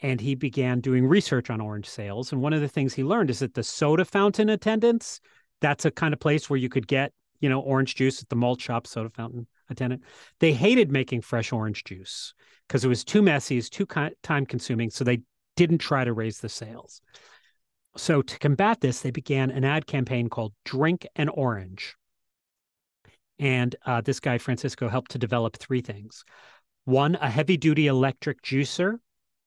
And he began doing research on orange sales. And one of the things he learned is that the soda fountain attendants, that's a kind of place where you could get, you know, orange juice at the malt shop, soda fountain attendant. They hated making fresh orange juice because it was too messy, it's too time consuming. So they didn't try to raise the sales. So to combat this, they began an ad campaign called Drink an Orange. And uh, this guy, Francisco, helped to develop three things. One, a heavy duty electric juicer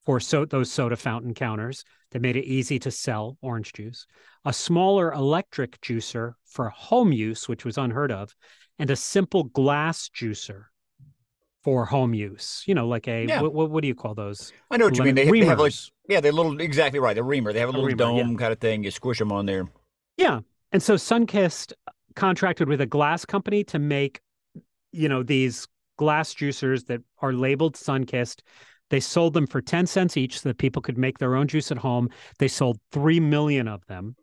for so- those soda fountain counters that made it easy to sell orange juice, a smaller electric juicer for home use, which was unheard of, and a simple glass juicer for home use. You know, like a,
Yeah.
what, what, what do you call those?
I know what you mean. They, they have like, yeah, they're little, exactly right. The reamer. They have a
A
little
reamer, yeah.
dome kind of thing. You squish them on there.
Yeah. And so Sunkist contracted with a glass company to make, you know, these glass juicers that are labeled Sunkist. They sold them for 10 cents each so that people could make their own juice at home. They sold 3 million of them.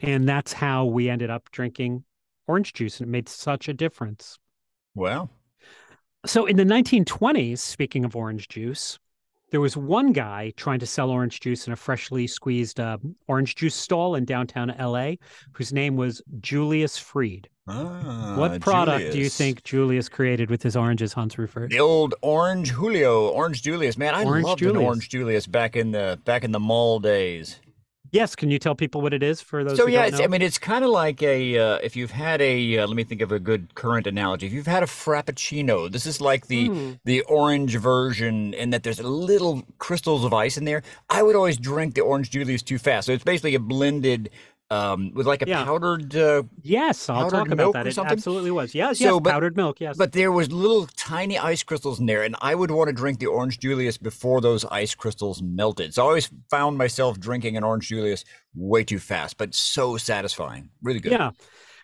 And that's how we ended up drinking orange juice. And it made such a difference.
Wow.
So in the 1920s, speaking of orange juice, there was one guy trying to sell orange juice in a freshly squeezed uh, orange juice stall in downtown LA, whose name was Julius Freed.
Ah,
what product do you think Julius created with his oranges, Hans Rueffert?
The old Orange Julio, Orange Julius. Man, I
Orange
loved an Orange Julius back in the back in the mall days.
Yes, can you tell people what it is for those
So
who
yeah,
don't
it's,
know?
I mean, it's kind of like a uh, if you've had a uh, let me think of a good current analogy. If you've had a frappuccino, this is like the
Hmm.
the orange version, in that there's little crystals of ice in there. I would always drink the Orange Julius too fast, so it's basically a blended um, with like a
Yeah.
powdered. Uh,
Yes, I'll
Powdered
talk about that. It absolutely was. Yes,
So,
yes,
but-
powdered milk. Yes.
but there was little tiny ice crystals in there, and I would want to drink the orange Julius before those ice crystals melted. So I always found myself drinking an orange Julius way too fast, but so satisfying. Really good.
Yeah.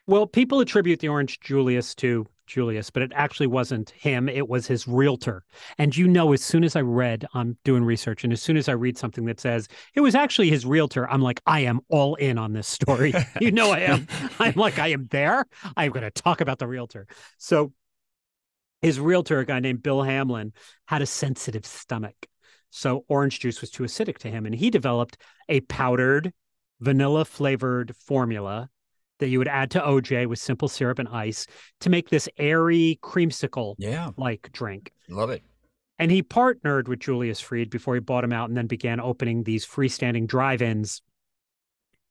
Well, people attribute the orange Julius to Julius, but it actually wasn't him. It was his realtor. And you know, as soon as I read, I'm doing research, and as soon as I read something that says it was actually his realtor, I'm like, I am all in on this story. you know, I am. I'm like, I am there. I'm going to talk about the realtor. So his realtor, a guy named Bill Hamlin, had a sensitive stomach. So orange juice was too acidic to him. And he developed a powdered, vanilla flavored formula that you would add to OJ with simple syrup and ice to make this airy creamsicle
Yeah,
like drink.
love it.
And he partnered with Julius Freed before he bought him out and then began opening these freestanding drive ins.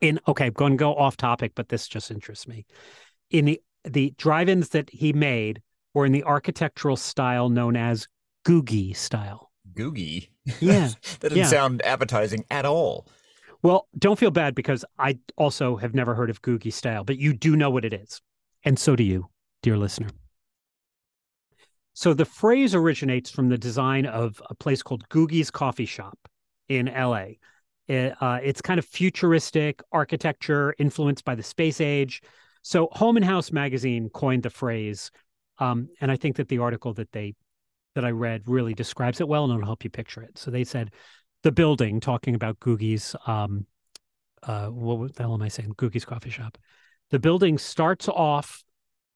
In okay, I'm going to go off topic, but this just interests me. In the the drive ins that he made were in the architectural style known as Googie style.
Googie.
Yeah.
that doesn't
Yeah.
sound appetizing at all.
Well, don't feel bad because I also have never heard of Googie style, but you do know what it is. And so do you, dear listener. So the phrase originates from the design of a place called Googie's Coffee Shop in LA. It, uh, it's kind of futuristic architecture influenced by the space age. So Home and House magazine coined the phrase. Um, and I think that the article that they that I read really describes it well and it'll help you picture it. So they said the building talking about Googie's um uh what the hell am I saying? Googie's coffee shop. The building starts off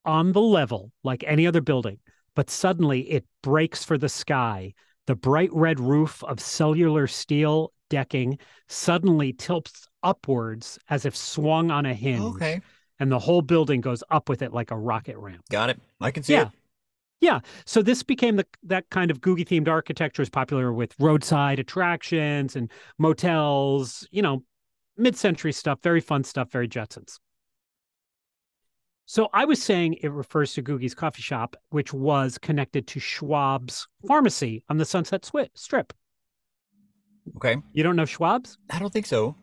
on the level like any other building, but suddenly it breaks for the sky. The bright red roof of cellular steel decking suddenly tilts upwards as if swung on a hinge.
Okay,
And the whole building goes up with it like a rocket ramp.
got it. I can see
Yeah.
it.
Yeah. So this became the that kind of Googie themed architecture is popular with roadside attractions and motels, you know, mid century stuff, very fun stuff, very Jetsons. So I was saying it refers to Googie's coffee shop, which was connected to Schwab's pharmacy on the Sunset Swi- Strip.
Okay,
You don't know Schwab's?
I don't think so.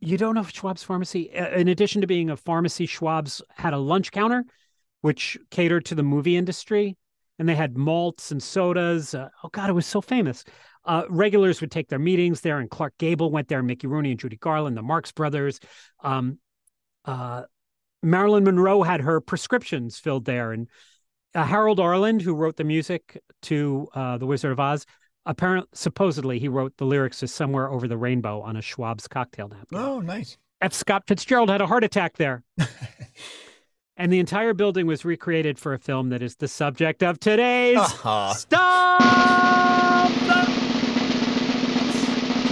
You don't know Schwab's pharmacy? In addition to being a pharmacy, Schwab's had a lunch counter, which catered to the movie industry, and they had malts and sodas. Uh, oh God, it was so famous. Uh, regulars would take their meetings there, and Clark Gable went there, and Mickey Rooney and Judy Garland, the Marx Brothers. Um, uh, Marilyn Monroe had her prescriptions filled there, and uh, Harold Arlen, who wrote the music to uh, The Wizard of Oz, apparently, supposedly, he wrote the lyrics to "Somewhere Over the Rainbow" on a Schwab's cocktail napkin.
Oh, nice.
F. Scott Fitzgerald had a heart attack there. and the entire building was recreated for a film that is the subject of today's
Uh-huh.
Stop the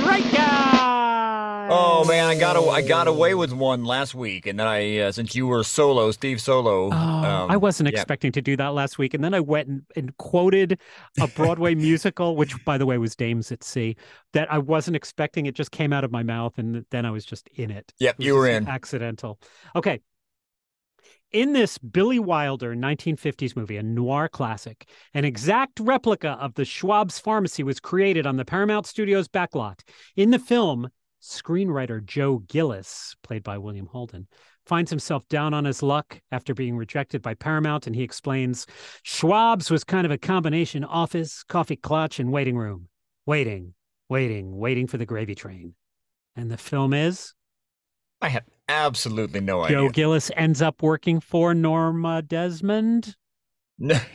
Strikeout.
Oh man, I got a, I got away with one last week, and then I uh, since you were solo, Steve Solo.
Oh,
um,
I wasn't
yeah.
expecting to do that last week. And then I went and, and quoted a Broadway musical, which, by the way, was Dames at Sea, that I wasn't expecting. It just came out of my mouth. And then I was just in it.
Yep,
It
you were in.
Accidental. Okay. In this Billy Wilder 1950s movie, a noir classic, an exact replica of the Schwab's pharmacy was created on the Paramount Studios backlot. In the film, screenwriter Joe Gillis, played by William Holden, finds himself down on his luck after being rejected by Paramount, and he explains Schwab's was kind of a combination office, coffee klatch, and waiting room. Waiting, waiting, waiting for the gravy train. And the film is
I have absolutely no
Joe
idea.
Joe Gillis ends up working for Norma uh, Desmond.
No,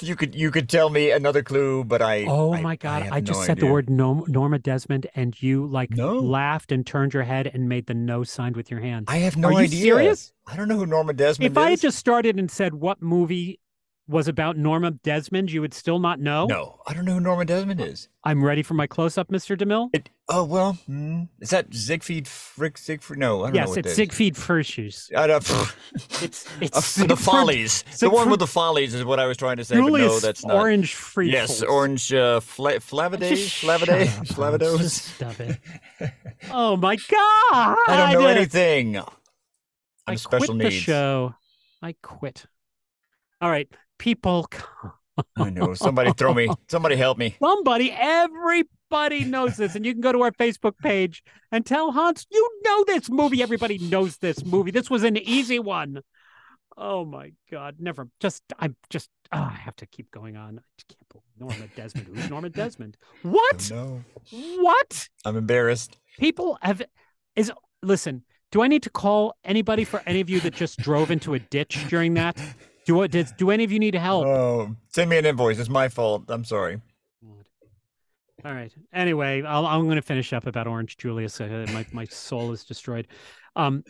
you could you could tell me another clue, but I.
Oh
I-
my God.
have
I, just
no
said the word Norm, Norma Desmond and you like
No.
laughed and turned your head and made the no sign with your hand.
I have no
Are you
idea.
serious?
I don't know who Norma Desmond is.
if I had just started and said what movie was about Norma Desmond, you would still not know.
No, I don't know who Norma Desmond is.
I'm ready for my close up, Mr. DeMille.
It, oh well, hmm, is that Siegfried Frick Siegfried? No, I don't know
Yes,
what
it's
it is.
Siegfried Furschus.
I don't,
It's
Uh,
it's
the
Siegfried-
Follies. The one with the Follies is what I was trying to say, but no, that's not.
Orange Friedels.
Yes, orange uh, fla- Flavide,
Just shut
Flavide,
up, Hans.
Flavados.
Just stop it. Oh my God!
I don't know anything. I'm
I
special
quit
needs.
the show. I quit. All right, people.
I know. Somebody throw me. Somebody help me.
Somebody, everybody knows this. And you can go to our Facebook page and tell Hans, you know this movie. Everybody knows this movie. This was an easy one. Oh my God. Never. Just, I'm just, oh, I have to keep going on. I can't believe Norma Desmond. Who's Norma Desmond? What?
No.
What?
I'm embarrassed.
People have, is, listen, do I need to call anybody for any of you that just drove into a ditch during that? Do what did do any of you need help?
Oh, send me an invoice. It's my fault. I'm sorry.
All right. Anyway, i am going to finish up about Orange Julius. My my soul is destroyed. Um,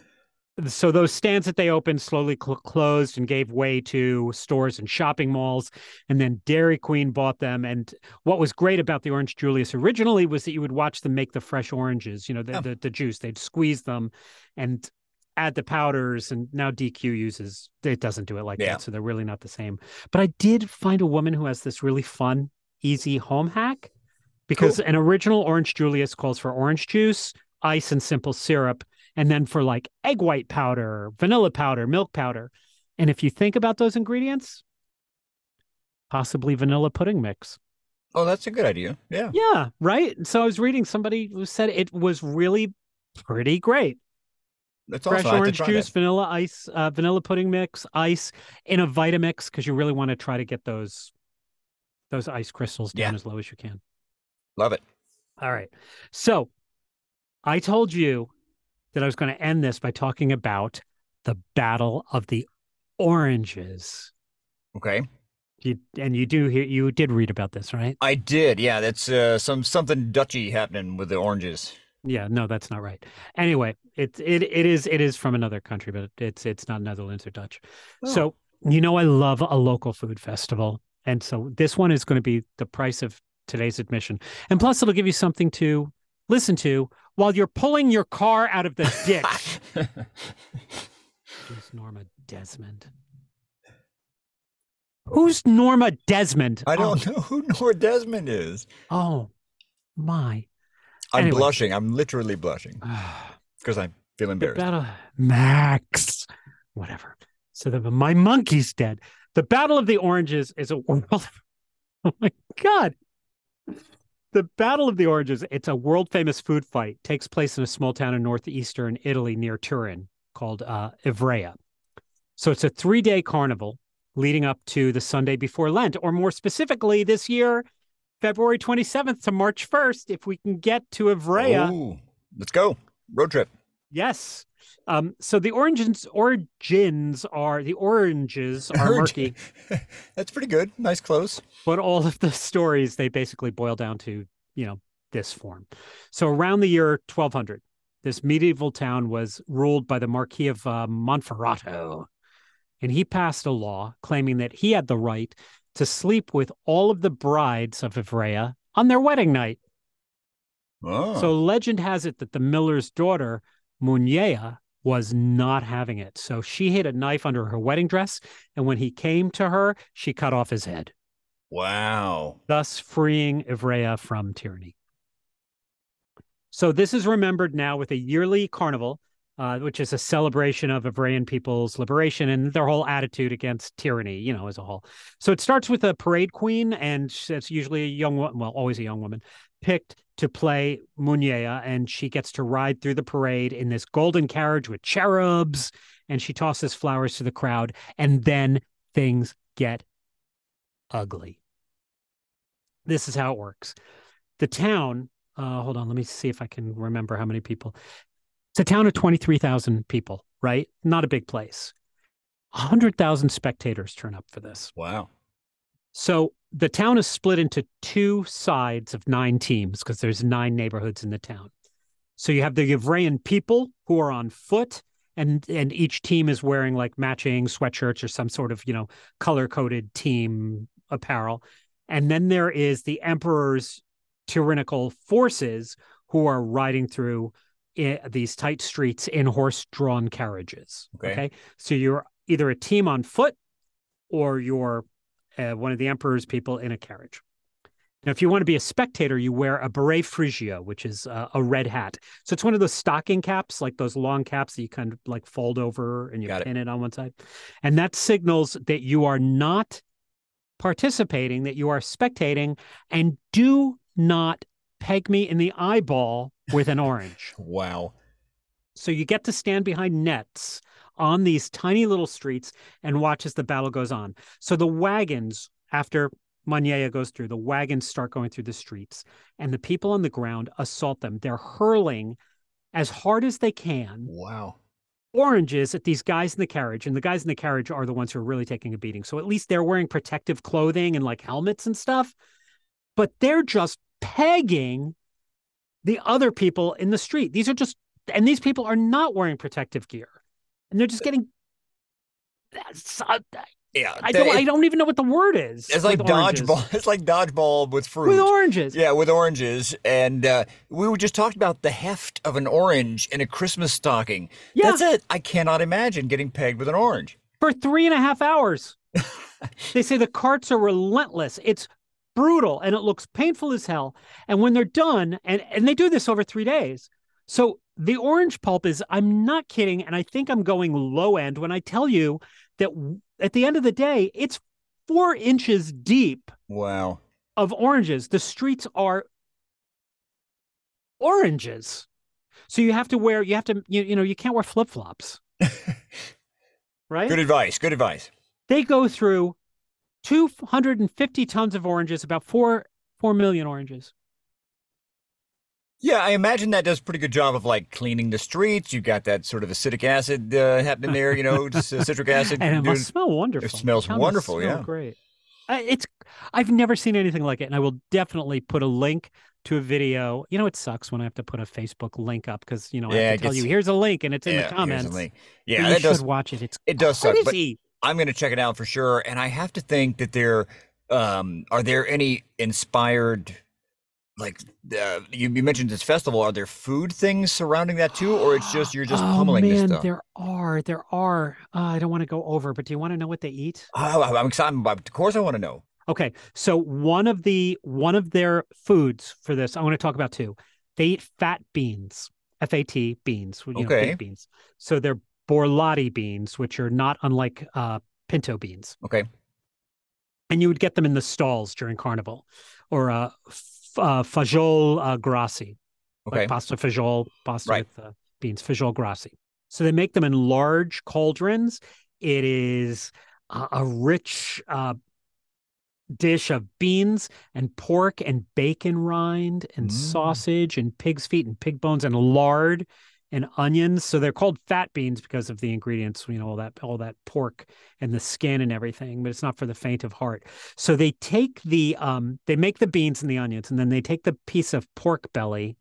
so those stands that they opened slowly cl- closed and gave way to stores and shopping malls and then dairy queen bought them and what was great about the orange julius originally was that you would watch them make the fresh oranges you know the, the, the, juice they'd squeeze them and add the powders and now DQ uses it doesn't do it like yeah. that so they're really not the same. But I did find a woman who has this really fun easy home hack because cool. an original orange julius calls for orange juice ice and simple syrup and then for like egg white powder vanilla powder milk powder. And if you think about those ingredients possibly vanilla pudding mix.
Oh that's a good idea. Yeah.
Yeah right? So I was reading somebody who said it was really pretty great
that's
fresh
awesome.
orange juice, that. vanilla ice, uh, vanilla pudding mix, ice in a Vitamix because you really want to try to get those those ice crystals down yeah. as low as you can.
Love it.
All right. So I told you that I was going to end this by talking about the Battle of the Oranges.
Okay.
You, and you do hear you did read about this, right?
I did. Yeah, that's uh, some something Dutchy happening with the oranges.
Yeah, no, that's not right. Anyway, it it it is it is from another country, but it's it's not Netherlands or Dutch. Oh. So you know, I love a local food festival, and so this one is going to be the price of today's admission, and plus it'll give you something to listen to while you're pulling your car out of the ditch. Who's Norma Desmond? Who's Norma Desmond?
I oh. don't oh. know who Norma Desmond is.
Oh my
I'm anyway. blushing. I'm literally blushing because I feel embarrassed.
Battle, Max, whatever. So the, my monkey's dead. The Battle of the Oranges is a world. oh my god! The Battle of the Oranges. It's a world famous food fight. Takes place in a small town in northeastern Italy near Turin called uh, Ivrea. So it's a three day carnival leading up to the Sunday before Lent, or more specifically, this year February 27th to March 1st if we can get to Ivrea.
Ooh, let's go. Road trip.
Yes. Um, so the origins origins are the oranges are murky.
That's pretty good. Nice close.
But all of the stories they basically boil down to, you know, this form. So around the year 1200, this medieval town was ruled by the Marquis of uh, Monferrato. And he passed a law claiming that he had the right to sleep with all of the brides of Ivrea on their wedding night. Oh. So legend has it that the miller's daughter, Mugnaia, was not having it. So she hid a knife under her wedding dress, and when he came to her, she cut off his head.
Wow.
Thus freeing Ivrea from tyranny. So this is remembered now with a yearly carnival uh, which is a celebration of Ivrean people's liberation and their whole attitude against tyranny, you know, as a whole. So it starts with a parade queen, and it's usually a young woman, well, always a young woman, picked to play Mugnaia, and she gets to ride through the parade in this golden carriage with cherubs, and she tosses flowers to the crowd, and then things get ugly. This is how it works. The town uh, hold on, let me see if I can remember how many people. It's a town of 23,000 people, right? Not a big place. 100,000 spectators turn up for this.
Wow.
So the town is split into two sides of nine teams because there's nine neighborhoods in the town. So you have the Ivrean people who are on foot, and and each team is wearing like matching sweatshirts or some sort of you know color coded team apparel. And then there is the emperor's tyrannical forces who are riding through in these tight streets in horse-drawn carriages. Okay. okay. So you're either a team on foot or you're uh, one of the emperor's people in a carriage. Now, if you want to be a spectator, you wear a beret frigio, which is uh, a red hat. So it's one of those stocking caps, like those long caps that you kind of like fold over and you Got pin it. it on one side. And that signals that you are not participating, that you are spectating, and do not peg me in the eyeball with an orange.
Wow.
So you get to stand behind nets on these tiny little streets and watch as the battle goes on. So the wagons, after Mugnaia goes through, the wagons start going through the streets, and the people on the ground assault them. They're hurling as hard as they can
Wow.
oranges at these guys in the carriage, and the guys in the carriage are the ones who are really taking a beating. So at least they're wearing protective clothing and like helmets and stuff, but they're just pegging the other people in the street. These are just, and these people are not wearing protective gear, and they're just getting. That's- uh,
Yeah.
I don't.
it-
I don't even know what the word is.
it's like dodgeball. It's like dodgeball with fruit.
with oranges.
Yeah, with oranges. And uh, we were just talking about the heft of an orange in a Christmas stocking.
Yeah.
That's it. I cannot imagine getting pegged with an orange.
for three and a half hours. they say the carts are relentless. It's brutal and it looks painful as hell. And when they're done, and, and they do this over three days. So the orange pulp is, I'm not kidding. And I think I'm going low end when I tell you that at the end of the day, it's four inches deep
Wow.
of oranges. The streets are oranges. So you have to wear, you have to, you, you know, you can't wear flip flops. right?
Good advice. Good advice.
they go through 250 tons of oranges, about four four million oranges.
Yeah, I imagine that does a pretty good job of like cleaning the streets. You've got that sort of acidic acid uh, happening there, you know, just, uh, citric acid.
And it
doing-
must smell wonderful.
smells
It
wonderful,
smell
yeah.
great. It's I've never seen anything like it, and I will definitely put a link to a video. You know, it sucks when I have to put a Facebook link up because you know I
Yeah,
have to tell
gets-
you here's a link and it's in
yeah,
the
here's a
comments. But
Yeah,
you
that
should
does.
watch it. It's
It does suck, but
crazy.
I'm going to check it out for sure. And I have to think that there um, are there any inspired, like uh, you, you mentioned this festival. Are there food things surrounding that too, or it's just you're just
oh,
pummeling
man,
this stuff?
There are, there are. Uh, I don't want to go over, but do you want to know what they eat?
Oh, I'm excited. About, of course, I want to know.
Okay, so one of the one of their foods for this, I want to talk about too They eat fat beans, F A T beans, you know,
Okay.
beans. So they're borlotti beans, which are not unlike uh, pinto beans,
Okay.
and you would get them in the stalls during carnival, or uh, f- uh, fajol uh, grassi,
Okay.
like pasta fajol, pasta
Right.
with uh, beans, fajol grassi. So they make them in large cauldrons. It is a, a rich uh, dish of beans and pork and bacon rind and
Mm.
sausage and pig's feet and pig bones and lard and onions. So they're called fat beans because of the ingredients, you know, all that all that pork and the skin and everything, but it's not for the faint of heart. So they take the um they make the beans and the onions and then they take the piece of pork belly.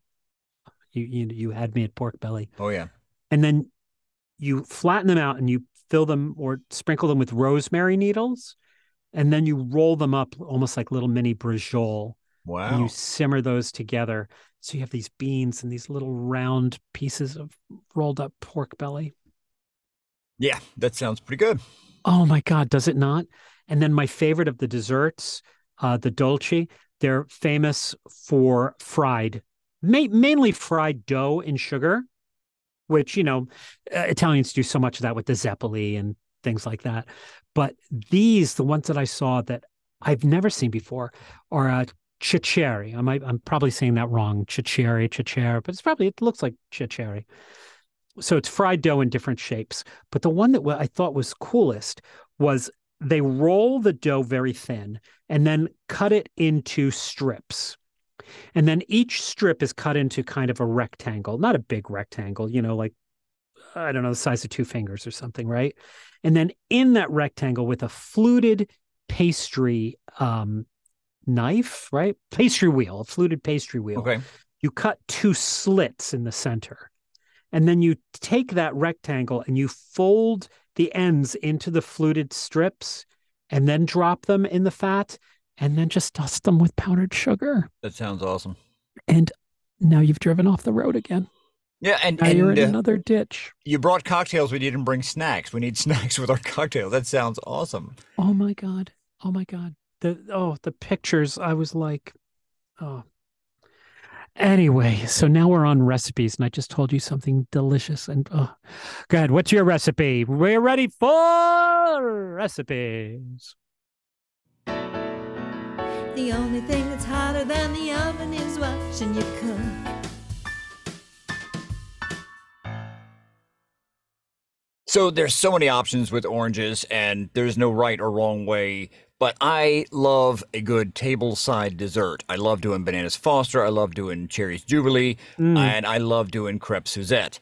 You you you had me at pork belly.
Oh yeah.
And then you flatten them out and you fill them or sprinkle them with rosemary needles. And then you roll them up almost like little mini brajol
Wow.
you simmer those together. So you have these beans and these little round pieces of rolled up pork belly.
Yeah, that sounds pretty good.
Oh my God, does it not? And then my favorite of the desserts, uh, the dolce, they're famous for fried, ma- mainly fried dough in sugar, which, you know, uh, Italians do so much of that with the zeppoli and things like that. But these, the ones that I saw that I've never seen before, are uh, chicheri. I might, I'm probably saying that wrong. Chicheri, chicheri, but it's probably, it looks like chicheri. So it's fried dough in different shapes. But the one that I thought was coolest was they roll the dough very thin and then cut it into strips. And then each strip is cut into kind of a rectangle, not a big rectangle, you know, like, I don't know, the size of two fingers or something, right? And then in that rectangle with a fluted pastry um, knife, right? Pastry wheel, a fluted pastry wheel
Okay.
you cut two slits in the center. And then you take that rectangle and you fold the ends into the fluted strips and then drop them in the fat and then just dust them with powdered sugar.
That sounds awesome.
And now you've driven off the road again.
Yeah, and,
Now you're in
uh,
another ditch.
you brought cocktails. We didn't bring snacks. We need snacks with our cocktail. That sounds awesome.
Oh my God. Oh my God. The oh, the pictures. I was like, oh. Anyway, so now we're on recipes, and I just told you something delicious. And oh, go ahead. What's your recipe? We're ready for recipes.
The only thing that's hotter than the oven is watching you cook.
So there's so many options with oranges, and there's no right or wrong way. But I love a good tableside dessert. I love doing bananas Foster. I love doing cherries Jubilee,
Mm.
and I love doing crepe Suzette.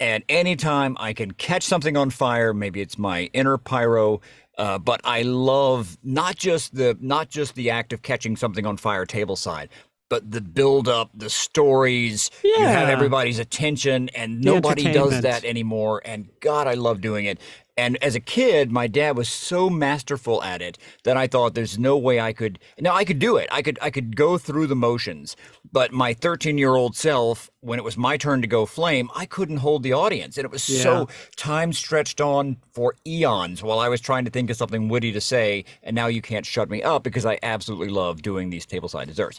And anytime I can catch something on fire, maybe it's my inner pyro. Uh, but I love not just the not just the act of catching something on fire tableside, but the build up, the stories. yeah. You have everybody's attention, and
The
nobody does that anymore. And God, I love doing it. And as a kid, my dad was so masterful at it that I thought there's no way I could. Now I could do it. I could I could go through the motions. But my 13 year old self, when it was my turn to go flame, I couldn't hold the audience, and it was so time stretched on for eons while I was trying to think of something witty to say. And now you can't shut me up because I absolutely love doing these tableside desserts.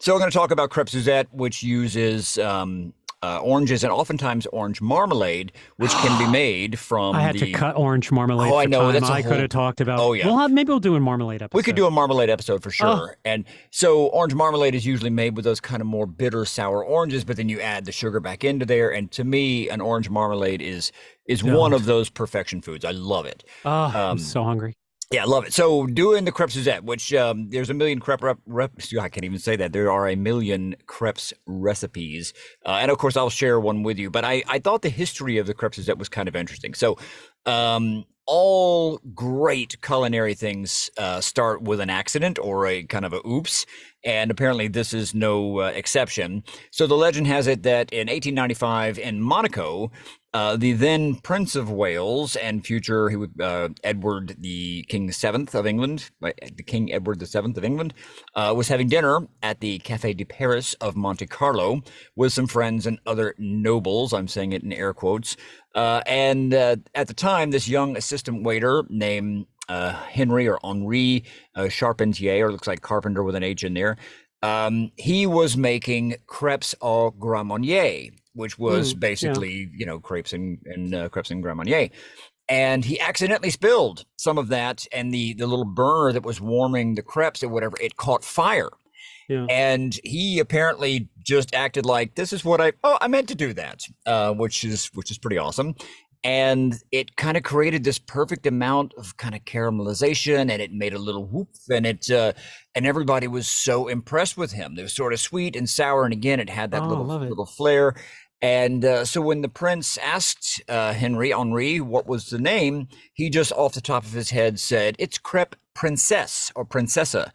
So we're going to talk about crepe Suzette, which uses. Um, uh, oranges and oftentimes orange marmalade, which can be made from
I had
the
to cut orange marmalade.
Oh, I know,
time.
that's
I could have talked about.
Oh, yeah.
Well, maybe we'll do a marmalade episode.
We could do a marmalade episode for sure.
Oh.
And so orange marmalade is usually made with those kind of more bitter sour oranges, but then you add the sugar back into there. And to me, an orange marmalade is is one
Don't.
of those perfection foods. I love it.
Oh,
um,
I'm so hungry.
Yeah, I love it. So doing the crepe Suzette, which um, there's a million crepe rep, rep, I can't even say that. There are a million crepes recipes. Uh, and of course, I'll share one with you. But I, I thought the history of the crepe Suzette was kind of interesting. So um, all great culinary things uh, start with an accident or a kind of a oops. And apparently, this is no uh, exception. So the legend has it that in 1895 in Monaco, uh, the then Prince of Wales and future uh, Edward the King Seventh of England, the King Edward the Seventh of England, uh, was having dinner at the Café de Paris of Monte Carlo with some friends and other nobles. I'm saying it in air quotes. Uh, and uh, at the time, this young assistant waiter named uh, Henry or Henri uh, Charpentier, or looks like Carpenter with an H in there, um, he was making crepes au Grand Marnier, which was
Mm, yeah.
basically, you know, crepes and, and uh, crepes and Grand Marnier. And he accidentally spilled some of that, and the, the little burner that was warming the crepes or whatever, it caught fire.
Yeah.
And he apparently just acted like this is what I oh I meant to do that, uh, which is which is pretty awesome. And it kind of created this perfect amount of kind of caramelization, and it made a little whoop, and it uh, and everybody was so impressed with him. It was sort of sweet and sour, and again, it had that
Oh,
little little flair. And uh, so when the prince asked uh, Henry Henri what was the name, he just off the top of his head said, "It's crepe princess or princessa."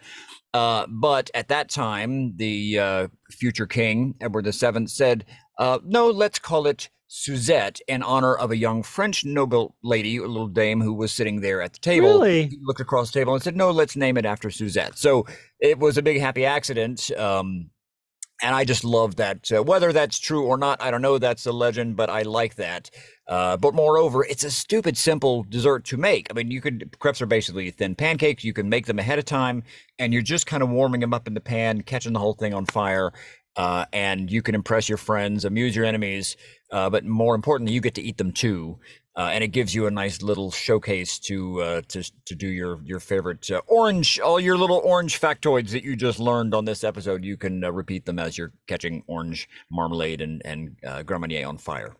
Uh, but at that time, the uh, future king, Edward VII, said, uh, no, let's call it Suzette in honor of a young French noble lady, a little dame who was sitting there at the table.
Really?
He looked across the table and said, no, let's name it after Suzette. So it was a big happy accident. Um, and I just love that. Uh, whether that's true or not, I don't know. That's a legend, but I like that. Uh, but moreover, it's a stupid simple dessert to make. I mean, you could crepes are basically thin pancakes. You can make them ahead of time, and you're just kind of warming them up in the pan, catching the whole thing on fire, uh, and you can impress your friends, amuse your enemies. Uh, but more importantly, you get to eat them too. Uh, and it gives you a nice little showcase to uh, to to do your your favorite uh, orange, all your little orange factoids that you just learned on this episode. You can uh, repeat them as you're catching orange marmalade and and uh, on fire.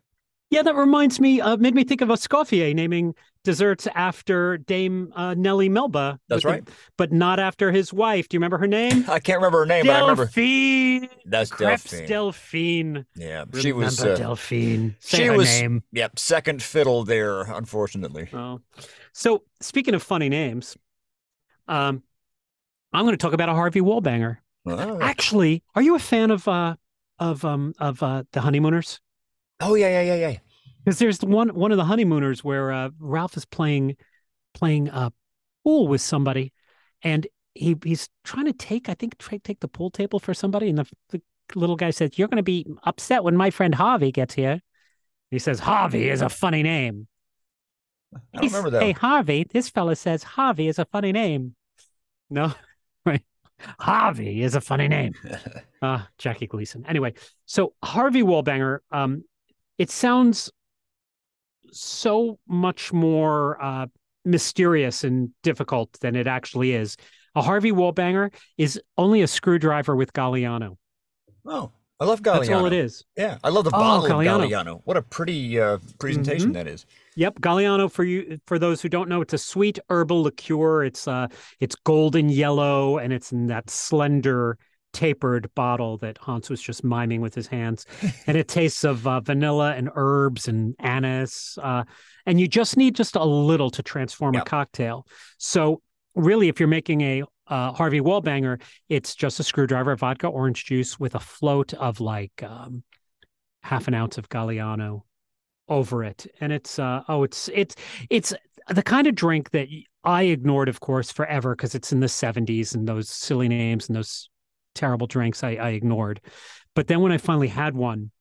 Yeah, that reminds me. Uh, made me think of Escoffier naming desserts after Dame uh, Nellie Melba.
That's
with the-
right.
but not after his wife. Do you remember her name?
I can't remember her name, but I remember
Delphine.
that's Delphine.
Delphine.
yeah, she was. Uh,
Delphine. Say
she
her
was-
name.
yep, second fiddle there, unfortunately.
Oh. So speaking of funny names, um, I'm going to talk about a Harvey Wallbanger.
Oh,
Actually, are you a fan of uh of um of uh the honeymooners?
Oh yeah, yeah, yeah, yeah.
Because there's one one of the honeymooners where uh, Ralph is playing playing uh pool with somebody, and he he's trying to take I think try take the pool table for somebody, and the, the little guy says, "You're going to be upset when my friend Harvey gets here." He says, "Harvey is a funny name."
I don't
He's-
remember that.
Hey, Harvey, this fella says Harvey is a funny name. No, right. Harvey is a funny name. Ah, Jackie Gleason. Anyway, so Harvey Wallbanger, um, it sounds so much more uh, mysterious and difficult than it actually is. A Harvey Wallbanger is only a screwdriver with Galliano.
Oh, I love Galliano.
That's all it is.
Yeah, I love the
Oh,
bottle
Galliano.
of Galliano. What a pretty uh, presentation
Mhm.
that is.
Yep, Galliano for you for those who don't know, it's a sweet herbal liqueur. It's uh it's golden yellow and it's in that slender tapered bottle that Hans was just miming with his hands. and it tastes of uh, vanilla and herbs and anise. Uh, and you just need just a little to transform
Yep.
a cocktail. So really, if you're making a uh, Harvey Wallbanger, it's just a screwdriver, vodka, orange juice with a float of like um, half an ounce of Galliano over it and it's uh oh it's it's it's the kind of drink that I ignored of course forever because it's in the 70s and those silly names and those terrible drinks i i ignored but then when i finally had one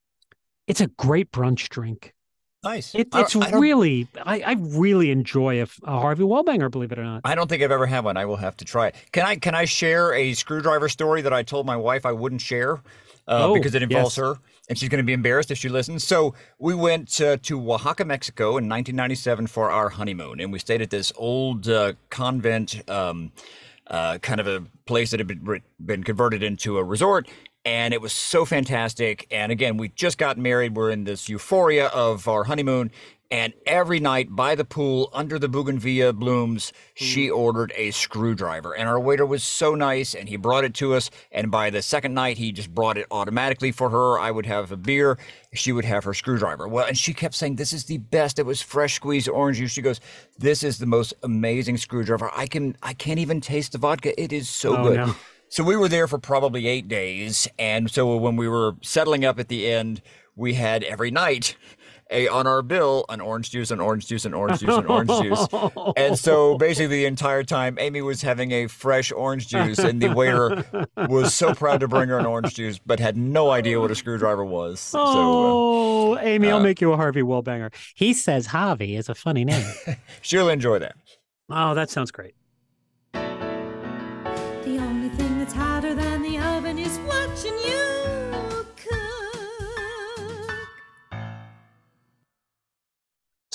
it's a great brunch drink
Nice.
it, it's
I don't-
really I, I really enjoy a, a harvey wallbanger believe it or not
I don't think I've ever had one. I will have to try it. Can I can I share a screwdriver story that I told my wife I wouldn't share uh,
Oh,
because it involves
yes.
her and she's going to be embarrassed if she listens. So we went uh, to Oaxaca, Mexico in 1997 for our honeymoon, and we stayed at this old uh, convent. Um, uh, kind of a place that had been, been converted into a resort. And it was so fantastic. And again, we just got married. We're in this euphoria of our honeymoon. And every night by the pool, under the bougainvillea blooms, she hmm. ordered a screwdriver. And our waiter was so nice and he brought it to us. And by the second night, he just brought it automatically for her. I would have a beer, she would have her screwdriver. Well, and she kept saying, This is the best. It was fresh squeezed orange juice. She goes, This is the most amazing screwdriver. I can I can't even taste the vodka. It is so
Oh,
good.
no.
So we were there for probably eight days, and so when we were settling up at the end, we had every night a on our bill an orange juice, an orange juice, an orange juice, an orange juice. And so basically the entire time, Amy was having a fresh orange juice, and the waiter was so proud to bring her an orange juice, but had no idea what a screwdriver was. So uh,
oh amy i'll
uh,
make you a harvey wallbanger he says harvey is a funny name
she'll enjoy that.
oh that sounds great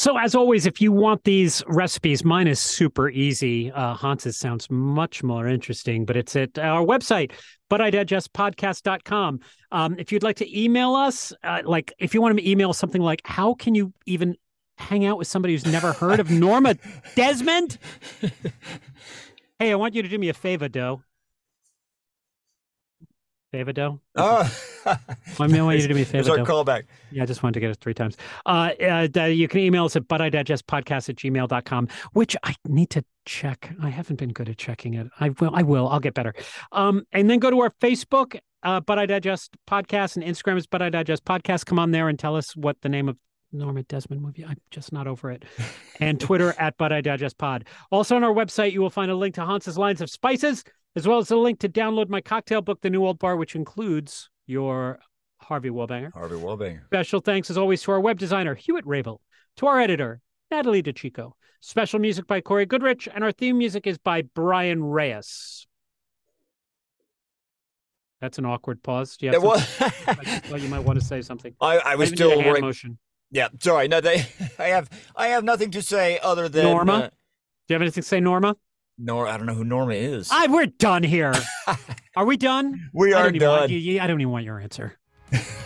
So, as always, if you want these recipes, mine is super easy. Uh, Hans's sounds much more interesting, but it's at our website, butidigestpodcast.com. Um, if you'd like to email us, uh, like if you want to email something like, how can you even hang out with somebody who's never heard of Norma Desmond? hey, I want you to do me a favor, Doe. Favor, Doe?
Oh,
I mean, I want you to do me a
It's
favor,
our
Doe.
callback.
Yeah, I just wanted to get it three times. Uh, uh, you can email us at butidigestpodcast at gmail.com, which I need to check. I haven't been good at checking it. I will. I will. I'll get better. Um, and then go to our Facebook, uh, But I Digest Podcast, and Instagram is But I Digest Podcast. Come on there and tell us what the name of Norma Desmond movie. I'm just not over it. And Twitter at But I Digest Pod. Also on our website, you will find a link to Hans's lines of spices, as well as a link to download my cocktail book, The New Old Bar, which includes your Harvey Wallbanger.
Harvey Wallbanger.
Special thanks, as always, to our web designer, Hewitt Rabel, to our editor, Natalie DeChico. Special music by Corey Goodrich, and our theme music is by Brian Reyes. That's an awkward pause. Do you
was.
I thought you might want to say something.
I, I was
a
still
hand
right.
motion.
Yeah, sorry. No, they. I have. I have nothing to say other than
Norma?
Uh,
Do you have anything to say, Norma?
Nor I don't know who Norma is.
I, we're done here. Are we done?
we
I
are
want
done.
you- I don't even want your answer.